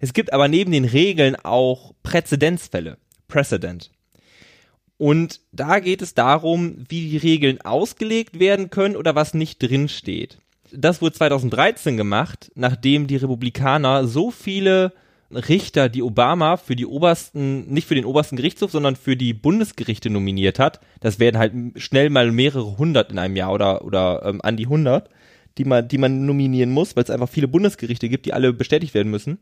Es gibt aber neben den Regeln auch Präzedenzfälle. Precedent. Und da geht es darum, wie die Regeln ausgelegt werden können oder was nicht drin steht. Das wurde 2013 gemacht, nachdem die Republikaner so viele Richter, die Obama für die obersten, nicht für den obersten Gerichtshof, sondern für die Bundesgerichte nominiert hat. Das werden halt schnell mal mehrere hundert in einem Jahr oder, oder ähm, an die hundert, die man, die man nominieren muss, weil es einfach viele Bundesgerichte gibt, die alle bestätigt werden müssen.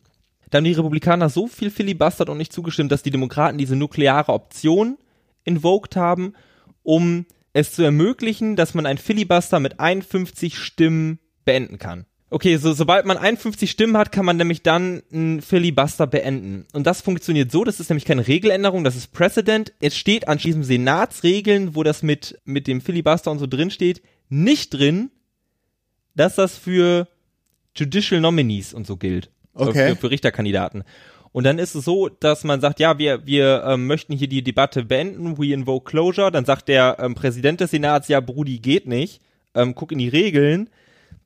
Da haben die Republikaner so viel filibustert und nicht zugestimmt, dass die Demokraten diese nukleare Option invoked haben, um es zu ermöglichen, dass man ein Filibuster mit 51 Stimmen beenden kann. Okay, so, sobald man 51 Stimmen hat, kann man nämlich dann einen Filibuster beenden. Und das funktioniert so, das ist nämlich keine Regeländerung, das ist Precedent. Es steht an diesem Senatsregeln, wo das mit, mit dem Filibuster und so drin steht, nicht drin, dass das für Judicial Nominees und so gilt. Okay. Für, für Richterkandidaten. Und dann ist es so, dass man sagt, ja, wir, wir ähm, möchten hier die Debatte beenden, we invoke closure. Dann sagt der ähm, Präsident des Senats, ja, Brudi, geht nicht. Ähm, guck in die Regeln.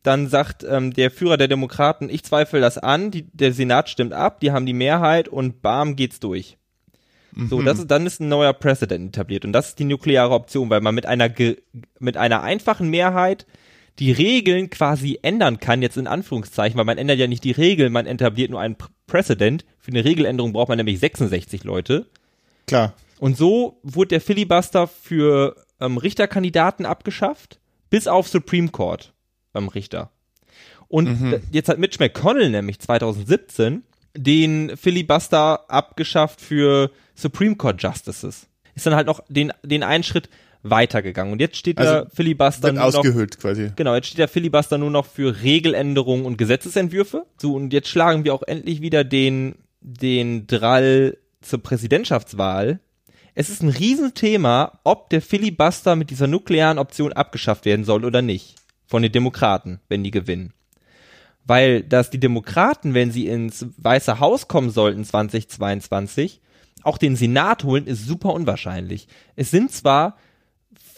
Dann sagt ähm, der Führer der Demokraten, ich zweifle das an, die, der Senat stimmt ab, die haben die Mehrheit und bam, geht's durch. Mhm. So, das ist, dann ist ein neuer Präsident etabliert. Und das ist die nukleare Option, weil man mit einer, mit einer einfachen Mehrheit die Regeln quasi ändern kann, jetzt in Anführungszeichen, weil man ändert ja nicht die Regeln, man etabliert nur einen Präsident. Für eine Regeländerung braucht man nämlich 66 Leute. Klar. Und so wurde der Filibuster für ähm, Richterkandidaten abgeschafft, bis auf Supreme Court ähm, Richter. Und mhm. jetzt hat Mitch McConnell nämlich 2017 den Filibuster abgeschafft für Supreme Court Justices. Ist dann halt noch den, den einen Schritt weitergegangen. Und jetzt steht also der Filibuster nur ausgehöhlt noch, quasi. Genau, jetzt steht der Filibuster nur noch für Regeländerungen und Gesetzesentwürfe. So, und jetzt schlagen wir auch endlich wieder den, den Drall zur Präsidentschaftswahl. Es ist ein Riesenthema, ob der Filibuster mit dieser nuklearen Option abgeschafft werden soll oder nicht. Von den Demokraten, wenn die gewinnen. Weil, dass die Demokraten, wenn sie ins Weiße Haus kommen sollten 2022, auch den Senat holen, ist super unwahrscheinlich. Es sind zwar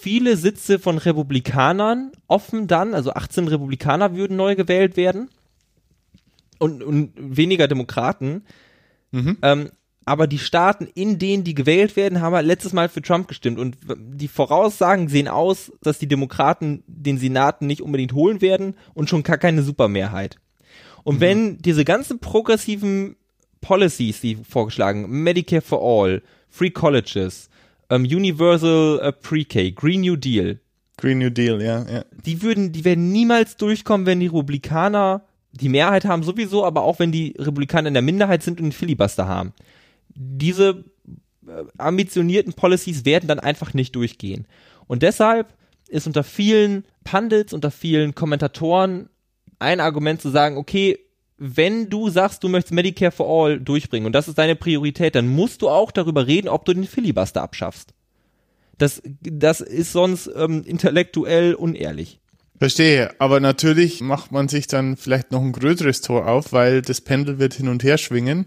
viele Sitze von Republikanern offen dann, also 18 Republikaner würden neu gewählt werden und, und weniger Demokraten. Mhm. Ähm, aber die Staaten, in denen die gewählt werden, haben halt letztes Mal für Trump gestimmt. Und die Voraussagen sehen aus, dass die Demokraten den Senaten nicht unbedingt holen werden und schon gar keine Supermehrheit. Und mhm. wenn diese ganzen progressiven Policies, die vorgeschlagen, Medicare for All, Free Colleges, ähm, Universal äh, Pre-K, Green New Deal. Green New Deal, ja, ja. Die würden, die werden niemals durchkommen, wenn die Republikaner die Mehrheit haben sowieso, aber auch wenn die Republikaner in der Minderheit sind und einen Filibuster haben. Diese äh, ambitionierten Policies werden dann einfach nicht durchgehen. Und deshalb ist unter vielen Pundits, unter vielen Kommentatoren ein Argument zu sagen, okay, wenn du sagst, du möchtest Medicare for All durchbringen und das ist deine Priorität, dann musst du auch darüber reden, ob du den Filibuster abschaffst. Das, das ist sonst ähm, intellektuell unehrlich. Verstehe, aber natürlich macht man sich dann vielleicht noch ein größeres Tor auf, weil das Pendel wird hin und her schwingen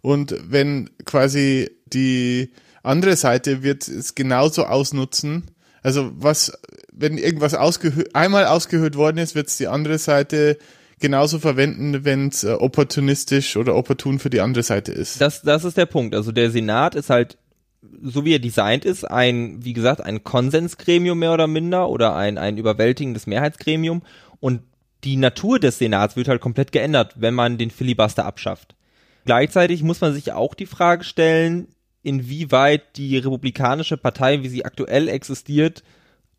Und wenn quasi die andere Seite wird es genauso ausnutzen, also was, wenn irgendwas ausgehö einmal ausgehöhlt worden ist, wird es die andere Seite genauso verwenden, wenn es äh, opportunistisch oder opportun für die andere Seite ist. Das, das ist der Punkt. Also der Senat ist halt, so wie er designt ist, ein, wie gesagt, ein Konsensgremium mehr oder minder oder ein, ein überwältigendes Mehrheitsgremium. Und die Natur des Senats wird halt komplett geändert, wenn man den Filibuster abschafft. Gleichzeitig muss man sich auch die Frage stellen, inwieweit die Republikanische Partei, wie sie aktuell existiert,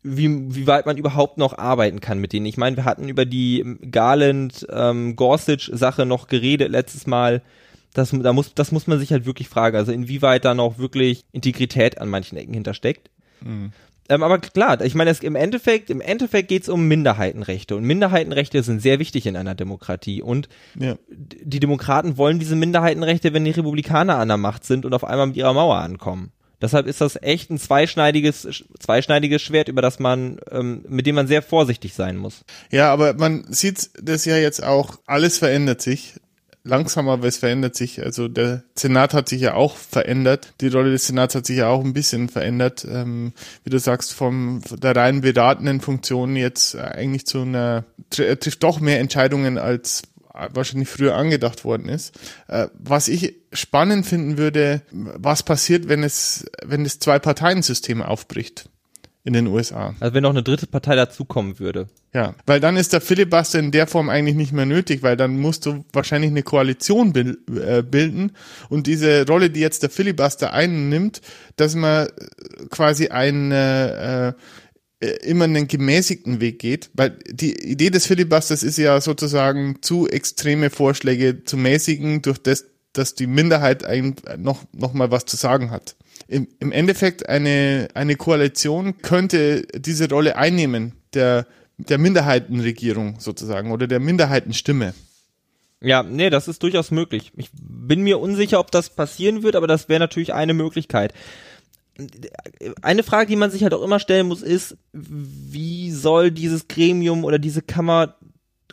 wie, wie weit man überhaupt noch arbeiten kann mit denen. Ich meine, wir hatten über die Garland ähm, Sache noch geredet letztes Mal. Das, da muss, das muss man sich halt wirklich fragen. Also inwieweit da noch wirklich Integrität an manchen Ecken hintersteckt. Mhm. Ähm, aber klar, ich meine, es, im Endeffekt, im Endeffekt geht es um Minderheitenrechte und Minderheitenrechte sind sehr wichtig in einer Demokratie und ja. die Demokraten wollen diese Minderheitenrechte, wenn die Republikaner an der Macht sind und auf einmal mit ihrer Mauer ankommen. Deshalb ist das echt ein zweischneidiges, zweischneidiges Schwert, über das man, ähm, mit dem man sehr vorsichtig sein muss. Ja, aber man sieht das ja jetzt auch, alles verändert sich langsam, aber es verändert sich. Also der Senat hat sich ja auch verändert. Die Rolle des Senats hat sich ja auch ein bisschen verändert. Ähm, wie du sagst, vom der rein beratenden Funktion jetzt eigentlich zu einer, trifft doch mehr Entscheidungen als wahrscheinlich früher angedacht worden ist. Äh, was ich spannend finden würde, was passiert, wenn es, wenn das Zwei-Parteien-System aufbricht in den USA. Also wenn noch eine dritte Partei dazukommen würde. Ja, weil dann ist der Filibuster in der Form eigentlich nicht mehr nötig, weil dann musst du wahrscheinlich eine Koalition äh, bilden und diese Rolle, die jetzt der Filibuster einnimmt, dass man quasi eine äh, immer einen gemäßigten Weg geht, weil die Idee des Filibusters ist ja sozusagen zu extreme Vorschläge zu mäßigen, durch das, dass die Minderheit noch, noch mal was zu sagen hat. Im, Im Endeffekt eine, eine Koalition könnte diese Rolle einnehmen, der, der Minderheitenregierung sozusagen oder der Minderheitenstimme. Ja, nee, das ist durchaus möglich. Ich bin mir unsicher, ob das passieren wird, aber das wäre natürlich eine Möglichkeit eine Frage, die man sich halt auch immer stellen muss, ist, wie soll dieses Gremium oder diese Kammer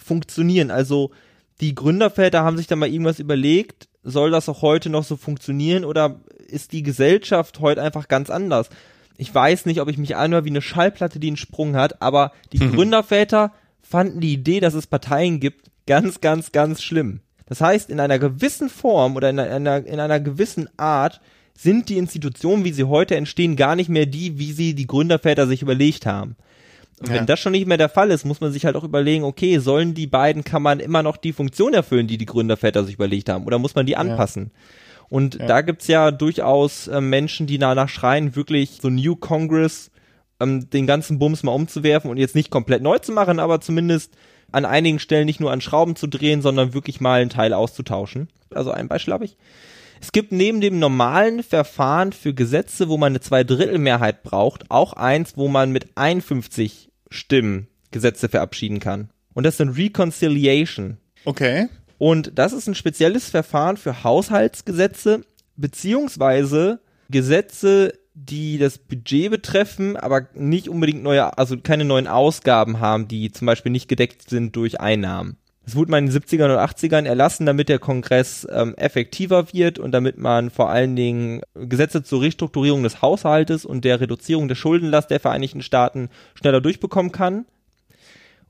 funktionieren? Also die Gründerväter haben sich da mal irgendwas überlegt, soll das auch heute noch so funktionieren oder ist die Gesellschaft heute einfach ganz anders? Ich weiß nicht, ob ich mich anhöre wie eine Schallplatte, die einen Sprung hat, aber die mhm. Gründerväter fanden die Idee, dass es Parteien gibt, ganz, ganz, ganz schlimm. Das heißt, in einer gewissen Form oder in einer, in einer gewissen Art sind die Institutionen, wie sie heute entstehen, gar nicht mehr die, wie sie die Gründerväter sich überlegt haben. Und ja. wenn das schon nicht mehr der Fall ist, muss man sich halt auch überlegen, okay, sollen die beiden Kammern immer noch die Funktion erfüllen, die die Gründerväter sich überlegt haben, oder muss man die anpassen? Ja. Und ja. da gibt's ja durchaus äh, Menschen, die danach schreien, wirklich so New Congress, ähm, den ganzen Bums mal umzuwerfen und jetzt nicht komplett neu zu machen, aber zumindest an einigen Stellen nicht nur an Schrauben zu drehen, sondern wirklich mal einen Teil auszutauschen. Also ein Beispiel habe ich. Es gibt neben dem normalen Verfahren für Gesetze, wo man eine Zweidrittelmehrheit braucht, auch eins, wo man mit 51 Stimmen Gesetze verabschieden kann. Und das ist ein Reconciliation. Okay. Und das ist ein spezielles Verfahren für Haushaltsgesetze, beziehungsweise Gesetze, die das Budget betreffen, aber nicht unbedingt neue, also keine neuen Ausgaben haben, die zum Beispiel nicht gedeckt sind durch Einnahmen. Es wurde mal in den 70ern und 80ern erlassen, damit der Kongress ähm, effektiver wird und damit man vor allen Dingen Gesetze zur Restrukturierung des Haushaltes und der Reduzierung der Schuldenlast der Vereinigten Staaten schneller durchbekommen kann.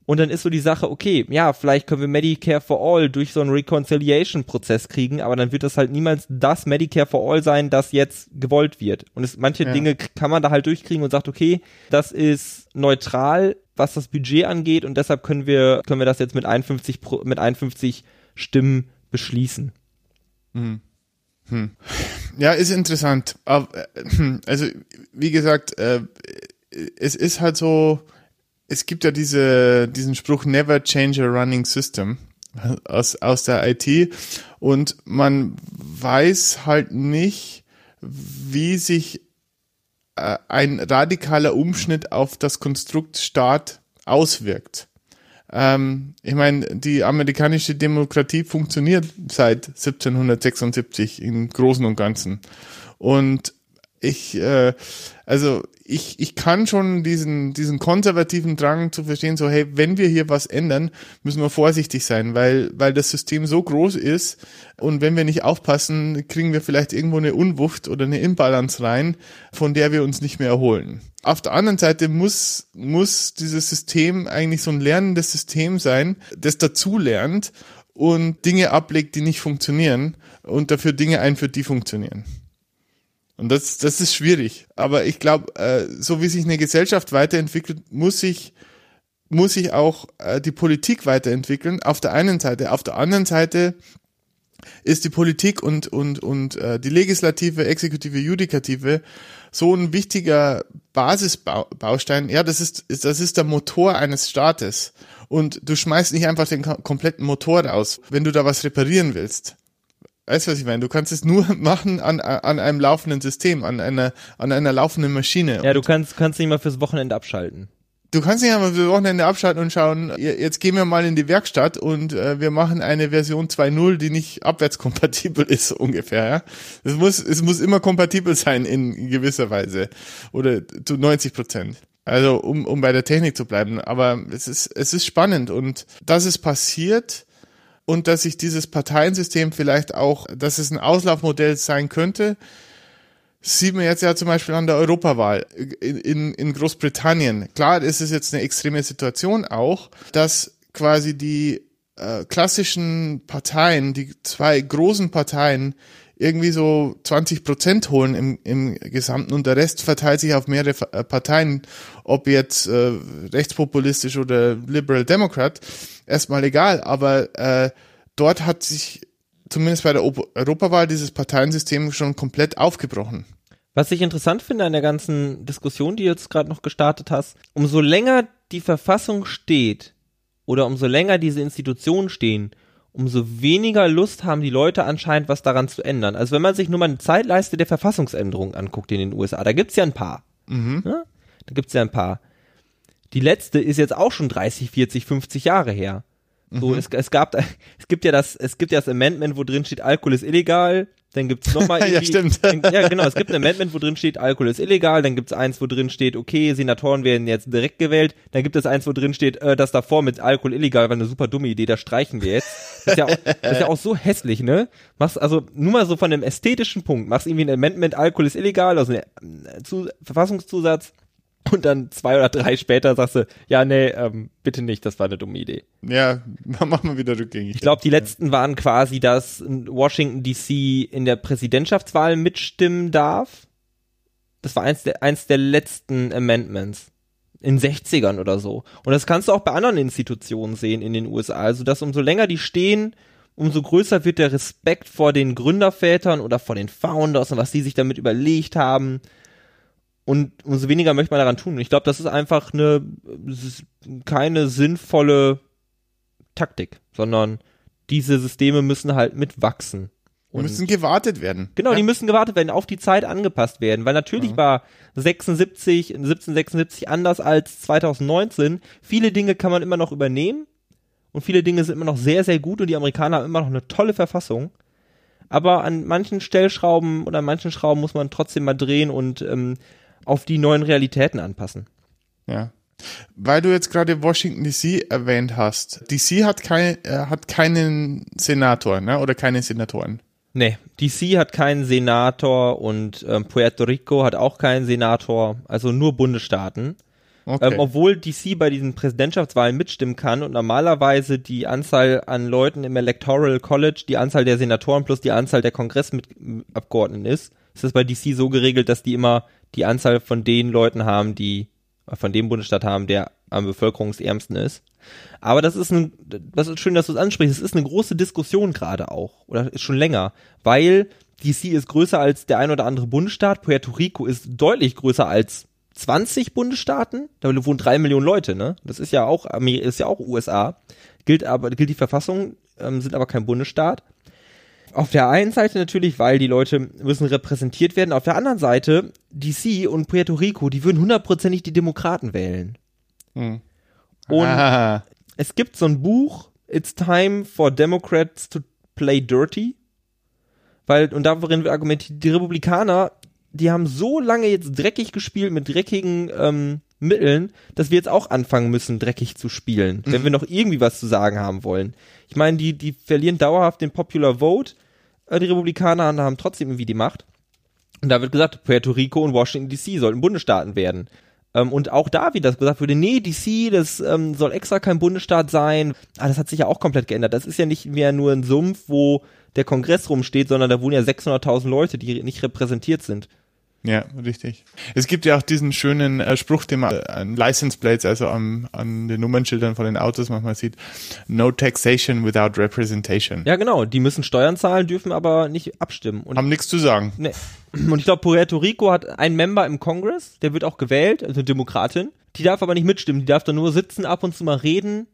Und dann ist so die Sache, okay, ja, vielleicht können wir Medicare for All durch so einen Reconciliation-Prozess kriegen, aber dann wird das halt niemals das Medicare for All sein, das jetzt gewollt wird. Und es, manche ja. Dinge kann man da halt durchkriegen und sagt, okay, das ist neutral, was das Budget angeht und deshalb können wir, können wir das jetzt mit 51, mit 51 Stimmen beschließen. Hm. Hm. Ja, ist interessant. Äh, also, wie gesagt, äh, es ist halt so, es gibt ja diese, diesen Spruch, never change a running system aus, aus der IT und man weiß halt nicht, wie sich ein radikaler Umschnitt auf das Konstrukt Staat auswirkt. Ähm, ich meine, die amerikanische Demokratie funktioniert seit 1776 im Großen und Ganzen. Und ich, äh, also ich, ich kann schon diesen, diesen konservativen Drang zu verstehen, so hey, wenn wir hier was ändern, müssen wir vorsichtig sein, weil, weil das System so groß ist und wenn wir nicht aufpassen, kriegen wir vielleicht irgendwo eine Unwucht oder eine Imbalance rein, von der wir uns nicht mehr erholen. Auf der anderen Seite muss, muss dieses System eigentlich so ein lernendes System sein, das dazulernt und Dinge ablegt, die nicht funktionieren und dafür Dinge einführt, die funktionieren. Und das, das ist schwierig. Aber ich glaube, äh, so wie sich eine Gesellschaft weiterentwickelt, muss sich, muss sich auch äh, die Politik weiterentwickeln. Auf der einen Seite. Auf der anderen Seite ist die Politik und, und, und äh, die Legislative, Exekutive, Judikative so ein wichtiger Basisbaustein. Ja, das ist, das ist der Motor eines Staates. Und du schmeißt nicht einfach den kompletten Motor raus, wenn du da was reparieren willst. Weißt du, was ich meine? Du kannst es nur machen an, an einem laufenden System, an einer, an einer laufenden Maschine. Ja, du kannst, kannst nicht mal fürs Wochenende abschalten. Du kannst nicht einmal fürs Wochenende abschalten und schauen, jetzt gehen wir mal in die Werkstatt und äh, wir machen eine Version 2.0, die nicht abwärtskompatibel ist, so ungefähr. Ja? Es muss, es muss immer kompatibel sein in gewisser Weise. Oder zu 90 Prozent. Also um, um bei der Technik zu bleiben. Aber es ist, es ist spannend und dass es passiert, und dass sich dieses Parteiensystem vielleicht auch, dass es ein Auslaufmodell sein könnte, sieht man jetzt ja zum Beispiel an der Europawahl in, in, Großbritannien. Klar, ist es jetzt eine extreme Situation auch, dass quasi die äh, klassischen Parteien, die zwei großen Parteien, irgendwie so 20 Prozent holen im, im Gesamten und der Rest verteilt sich auf mehrere äh, Parteien, ob jetzt äh, rechtspopulistisch oder Liberal Democrat, erstmal egal, aber äh, dort hat sich zumindest bei der Europawahl dieses Parteiensystem schon komplett aufgebrochen. Was ich interessant finde an der ganzen Diskussion, die du jetzt gerade noch gestartet hast, umso länger die Verfassung steht oder umso länger diese Institutionen stehen, umso weniger Lust haben die Leute anscheinend, was daran zu ändern. Also wenn man sich nur mal eine Zeitleiste der Verfassungsänderung anguckt in den USA, da gibt's ja ein paar. Mhm. Ja? Da gibt's ja ein paar. Die letzte ist jetzt auch schon 30, 40, 50 Jahre her. So, mhm. es, es gab, es gibt ja das, es gibt ja das Amendment, wo drin steht, Alkohol ist illegal. Dann gibt's nochmal Ja, stimmt. ja, genau, es gibt ein Amendment, wo drin steht, Alkohol ist illegal. Dann gibt's eins, wo drin steht, okay, Senatoren werden jetzt direkt gewählt. Dann gibt es eins, wo drin steht, äh, das davor mit Alkohol illegal war eine super dumme Idee, das streichen wir jetzt. Das ist ja auch, das ist ja auch so hässlich, ne? Machst also nur mal so von dem ästhetischen Punkt, machst irgendwie ein Amendment, Alkohol ist illegal, also ein Verfassungszusatz und dann zwei oder drei später sagst du, ja, nee, ähm, bitte nicht, das war eine dumme Idee. Ja, machen wir wieder rückgängig. Ich glaube, die letzten waren quasi, dass Washington DC in der Präsidentschaftswahl mitstimmen darf. Das war eins der, eins der letzten Amendments. In 60ern oder so. Und das kannst du auch bei anderen Institutionen sehen in den USA. Also, dass umso länger die stehen, umso größer wird der Respekt vor den Gründervätern oder vor den Founders und was die sich damit überlegt haben und umso weniger möchte man daran tun. Ich glaube, das ist einfach eine keine sinnvolle Taktik, sondern diese Systeme müssen halt mitwachsen. Und müssen gewartet werden. Genau, ja. die müssen gewartet werden, auf die Zeit angepasst werden, weil natürlich ja. war 76, 1776 anders als 2019. Viele Dinge kann man immer noch übernehmen und viele Dinge sind immer noch sehr, sehr gut und die Amerikaner haben immer noch eine tolle Verfassung. Aber an manchen Stellschrauben oder an manchen Schrauben muss man trotzdem mal drehen und ähm, auf die neuen Realitäten anpassen. Ja. Weil du jetzt gerade Washington DC erwähnt hast. DC hat, kein, äh, hat keinen Senator, ne? Oder keine Senatoren. Nee, DC hat keinen Senator und ähm, Puerto Rico hat auch keinen Senator, also nur Bundesstaaten. Okay. Ähm, obwohl DC bei diesen Präsidentschaftswahlen mitstimmen kann und normalerweise die Anzahl an Leuten im Electoral College, die Anzahl der Senatoren plus die Anzahl der Kongressabgeordneten ist, ist es bei DC so geregelt, dass die immer die Anzahl von den Leuten haben, die von dem Bundesstaat haben, der am bevölkerungsärmsten ist. Aber das ist ein, das ist schön, dass du es ansprichst. Es ist eine große Diskussion gerade auch oder schon länger, weil DC ist größer als der ein oder andere Bundesstaat. Puerto Rico ist deutlich größer als 20 Bundesstaaten. Da wohnen drei Millionen Leute, ne? Das ist ja auch, ist ja auch USA. Gilt aber, gilt die Verfassung, ähm, sind aber kein Bundesstaat auf der einen Seite natürlich, weil die Leute müssen repräsentiert werden, auf der anderen Seite DC und Puerto Rico, die würden hundertprozentig die Demokraten wählen. Hm. Und ah. es gibt so ein Buch, It's Time for Democrats to Play Dirty, weil, und darin wird argumentiert, die Republikaner die haben so lange jetzt dreckig gespielt mit dreckigen ähm, Mitteln, dass wir jetzt auch anfangen müssen, dreckig zu spielen, mhm. wenn wir noch irgendwie was zu sagen haben wollen. Ich meine, die, die verlieren dauerhaft den Popular Vote. Äh, die Republikaner haben trotzdem irgendwie die Macht. Und da wird gesagt, Puerto Rico und Washington DC sollten Bundesstaaten werden. Ähm, und auch da, wie das gesagt wurde, nee, DC, das ähm, soll extra kein Bundesstaat sein. Ah, das hat sich ja auch komplett geändert. Das ist ja nicht mehr nur ein Sumpf, wo der Kongress rumsteht, sondern da wohnen ja 600.000 Leute, die nicht repräsentiert sind. Ja, richtig. Es gibt ja auch diesen schönen äh, Spruch, den man an License Plates, also am, an den Nummernschildern von den Autos manchmal sieht. No taxation without representation. Ja, genau. Die müssen Steuern zahlen, dürfen aber nicht abstimmen. Und Haben nichts zu sagen. Nee. Und ich glaube, Puerto Rico hat einen Member im Congress, der wird auch gewählt, also eine Demokratin. Die darf aber nicht mitstimmen, die darf da nur sitzen, ab und zu mal reden.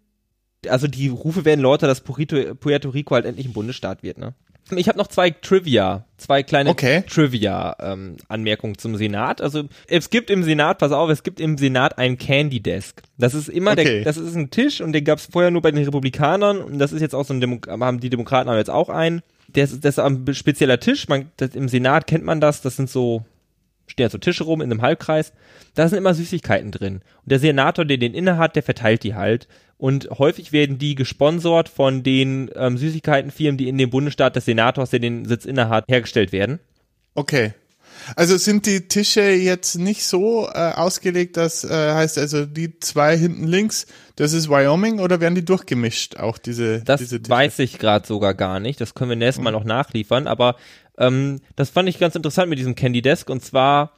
Also die Rufe werden lauter, dass Puerto Rico halt endlich ein Bundesstaat wird, ne? Ich habe noch zwei Trivia, zwei kleine okay. Trivia-Anmerkungen ähm, zum Senat. Also es gibt im Senat, pass auf, es gibt im Senat ein Candy Desk. Das ist immer okay. der, das ist ein Tisch und den gab es vorher nur bei den Republikanern und das ist jetzt auch so ein Demo haben die Demokraten haben jetzt auch einen. Das, das ist ein spezieller Tisch. Man, das, Im Senat kennt man das. Das sind so stehen ja so Tische rum in einem Halbkreis. Da sind immer Süßigkeiten drin. Und der Senator, der den inne hat, der verteilt die halt. Und häufig werden die gesponsert von den ähm, Süßigkeitenfirmen, die in dem Bundesstaat des Senators, der den Sitz inne hat, hergestellt werden. Okay. Also sind die Tische jetzt nicht so äh, ausgelegt, dass äh, heißt also die zwei hinten links, das ist Wyoming oder werden die durchgemischt auch diese Das diese Tische? weiß ich gerade sogar gar nicht. Das können wir nächstes Mal mhm. noch nachliefern. Aber ähm, das fand ich ganz interessant mit diesem Candy Desk und zwar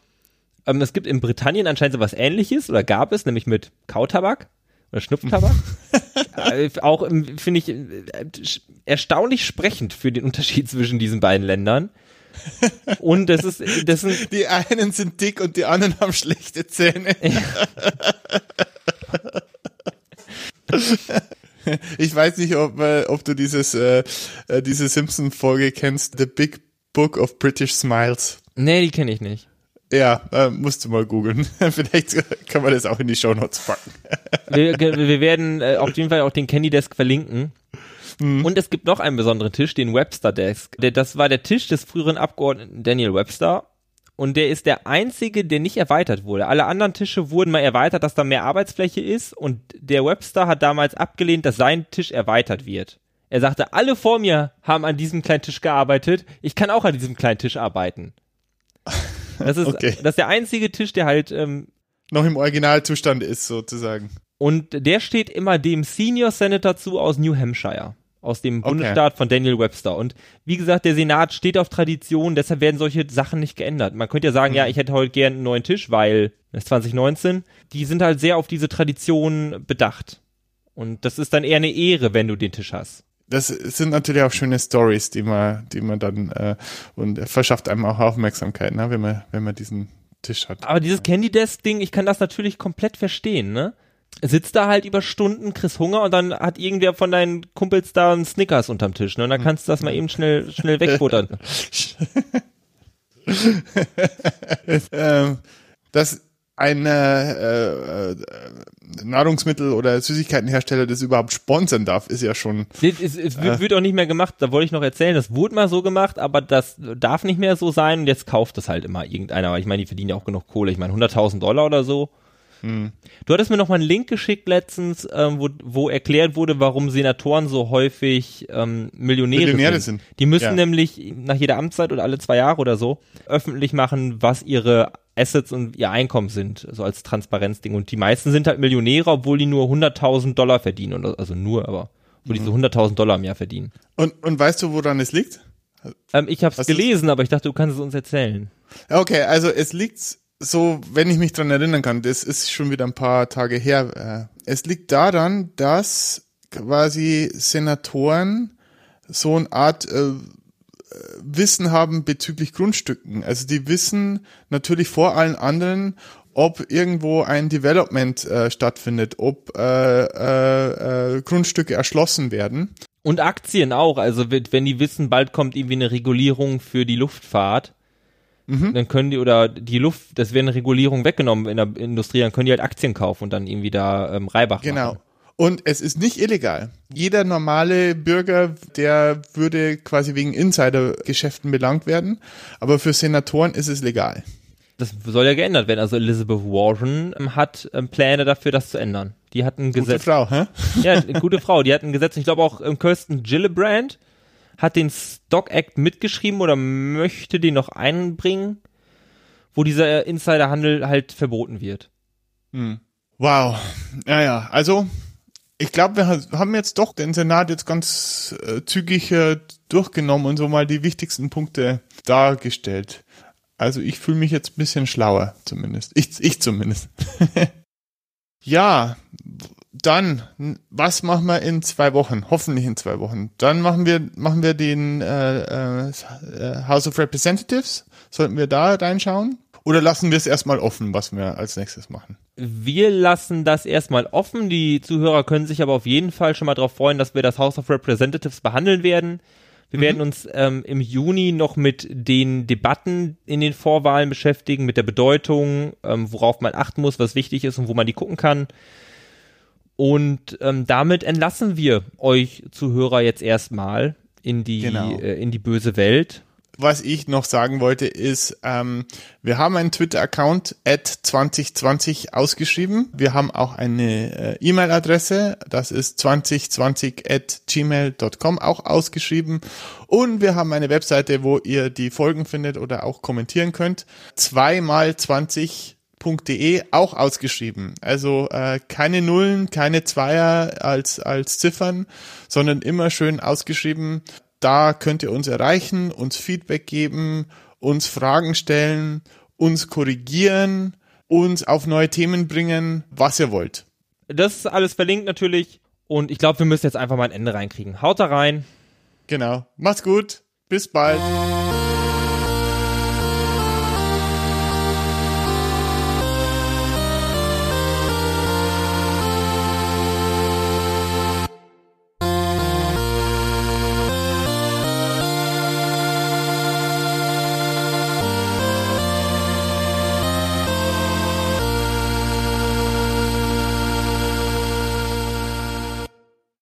ähm, es gibt in Britannien anscheinend so was Ähnliches oder gab es nämlich mit Kautabak oder Schnupftabak. äh, auch finde ich äh, erstaunlich sprechend für den Unterschied zwischen diesen beiden Ländern. Und das ist, das sind die einen sind dick und die anderen haben schlechte Zähne. ich weiß nicht, ob, äh, ob du dieses äh, äh diese Simpson-Folge kennst, The Big Book of British Smiles. Nee, die kenne ich nicht. Ja, äh, musst du mal googeln. Vielleicht kann man das auch in die Show Notes packen. wir, wir, werden äh, auf jeden Fall auch den Candy Desk verlinken. Mhm. Und es gibt noch einen besonderen Tisch, den Webster Desk. Das war der Tisch des früheren Abgeordneten Daniel Webster. Und der ist der einzige, der nicht erweitert wurde. Alle anderen Tische wurden mal erweitert, dass da mehr Arbeitsfläche ist. Und der Webster hat damals abgelehnt, dass sein Tisch erweitert wird. Er sagte, alle vor mir haben an diesem kleinen Tisch gearbeitet. Ich kann auch an diesem kleinen Tisch arbeiten. Das ist, okay. das ist der einzige Tisch, der halt ähm, noch im Originalzustand ist, sozusagen. Und der steht immer dem Senior Senator zu aus New Hampshire, aus dem okay. Bundesstaat von Daniel Webster. Und wie gesagt, der Senat steht auf Tradition, deshalb werden solche Sachen nicht geändert. Man könnte ja sagen, mhm. ja, ich hätte heute gern einen neuen Tisch, weil es 2019. Die sind halt sehr auf diese Tradition bedacht. Und das ist dann eher eine Ehre, wenn du den Tisch hast das sind natürlich auch schöne Stories, die man, die man dann äh, und verschafft einem auch Aufmerksamkeit, ne, wenn man, wenn man diesen Tisch hat. Aber dieses Candy Desk Ding, ich kann das natürlich komplett verstehen, ne? Sitzt da halt über Stunden, kriegst Hunger und dann hat irgendwer von deinen Kumpels da einen Snickers unterm Tisch, ne? Und dann kannst du das mal eben schnell, schnell wegbuttern. ähm, das ein äh, äh, Nahrungsmittel- oder Süßigkeitenhersteller das überhaupt sponsern darf, ist ja schon. Es, es, es äh, wird auch nicht mehr gemacht, da wollte ich noch erzählen, das wurde mal so gemacht, aber das darf nicht mehr so sein und jetzt kauft das halt immer irgendeiner, weil ich meine, die verdienen ja auch genug Kohle, ich meine 100.000 Dollar oder so. Hm. Du hattest mir noch mal einen Link geschickt letztens, ähm, wo, wo erklärt wurde, warum Senatoren so häufig ähm, Millionäre, Millionäre sind. sind. Die müssen ja. nämlich nach jeder Amtszeit oder alle zwei Jahre oder so öffentlich machen, was ihre Assets und ihr Einkommen sind, so als Transparenzding. Und die meisten sind halt Millionäre, obwohl die nur 100.000 Dollar verdienen. Oder, also nur, aber wo die so 100.000 Dollar im Jahr verdienen. Und, und weißt du, woran es liegt? Ähm, ich habe es gelesen, aber ich dachte, du kannst es uns erzählen. Okay, also es liegt so, wenn ich mich dran erinnern kann, das ist schon wieder ein paar Tage her. Äh, es liegt daran, dass quasi Senatoren so eine Art äh, Wissen haben bezüglich Grundstücken. Also die wissen natürlich vor allen anderen, ob irgendwo ein Development äh, stattfindet, ob äh, äh, äh, Grundstücke erschlossen werden. Und Aktien auch. Also wenn die wissen, bald kommt irgendwie eine Regulierung für die Luftfahrt, mhm. dann können die oder die Luft, das wäre eine Regulierung weggenommen in der Industrie, dann können die halt Aktien kaufen und dann irgendwie da ähm, Reibach genau. machen. Und es ist nicht illegal. Jeder normale Bürger, der würde quasi wegen Insidergeschäften belangt werden. Aber für Senatoren ist es legal. Das soll ja geändert werden. Also Elizabeth Warren ähm, hat ähm, Pläne dafür, das zu ändern. Die hat ein Gesetz. Gute Frau, hä? Ja, eine gute Frau. Die hat ein Gesetz. Ich glaube auch ähm, Kirsten Gillibrand hat den Stock Act mitgeschrieben oder möchte den noch einbringen, wo dieser Insiderhandel halt verboten wird. Hm. Wow. Ja, ja. Also, ich glaube, wir haben jetzt doch den Senat jetzt ganz äh, zügig äh, durchgenommen und so mal die wichtigsten Punkte dargestellt. Also ich fühle mich jetzt ein bisschen schlauer, zumindest. Ich, ich zumindest. ja, dann, was machen wir in zwei Wochen? Hoffentlich in zwei Wochen. Dann machen wir, machen wir den äh, äh, House of Representatives. Sollten wir da reinschauen? Oder lassen wir es erstmal offen, was wir als nächstes machen? Wir lassen das erstmal offen. Die Zuhörer können sich aber auf jeden Fall schon mal darauf freuen, dass wir das House of Representatives behandeln werden. Wir mhm. werden uns ähm, im Juni noch mit den Debatten in den Vorwahlen beschäftigen, mit der Bedeutung, ähm, worauf man achten muss, was wichtig ist und wo man die gucken kann. Und ähm, damit entlassen wir euch Zuhörer jetzt erstmal in die genau. äh, in die böse Welt was ich noch sagen wollte, ist, ähm, wir haben einen Twitter-Account at 2020 ausgeschrieben. Wir haben auch eine äh, E-Mail-Adresse, das ist 2020 at gmail.com, auch ausgeschrieben. Und wir haben eine Webseite, wo ihr die Folgen findet oder auch kommentieren könnt. Zweimal 20 .de auch ausgeschrieben. Also äh, keine Nullen, keine Zweier als als Ziffern, sondern immer schön ausgeschrieben. Da könnt ihr uns erreichen, uns Feedback geben, uns Fragen stellen, uns korrigieren, uns auf neue Themen bringen, was ihr wollt. Das ist alles verlinkt natürlich und ich glaube, wir müssen jetzt einfach mal ein Ende reinkriegen. Haut da rein. Genau. Macht's gut. Bis bald.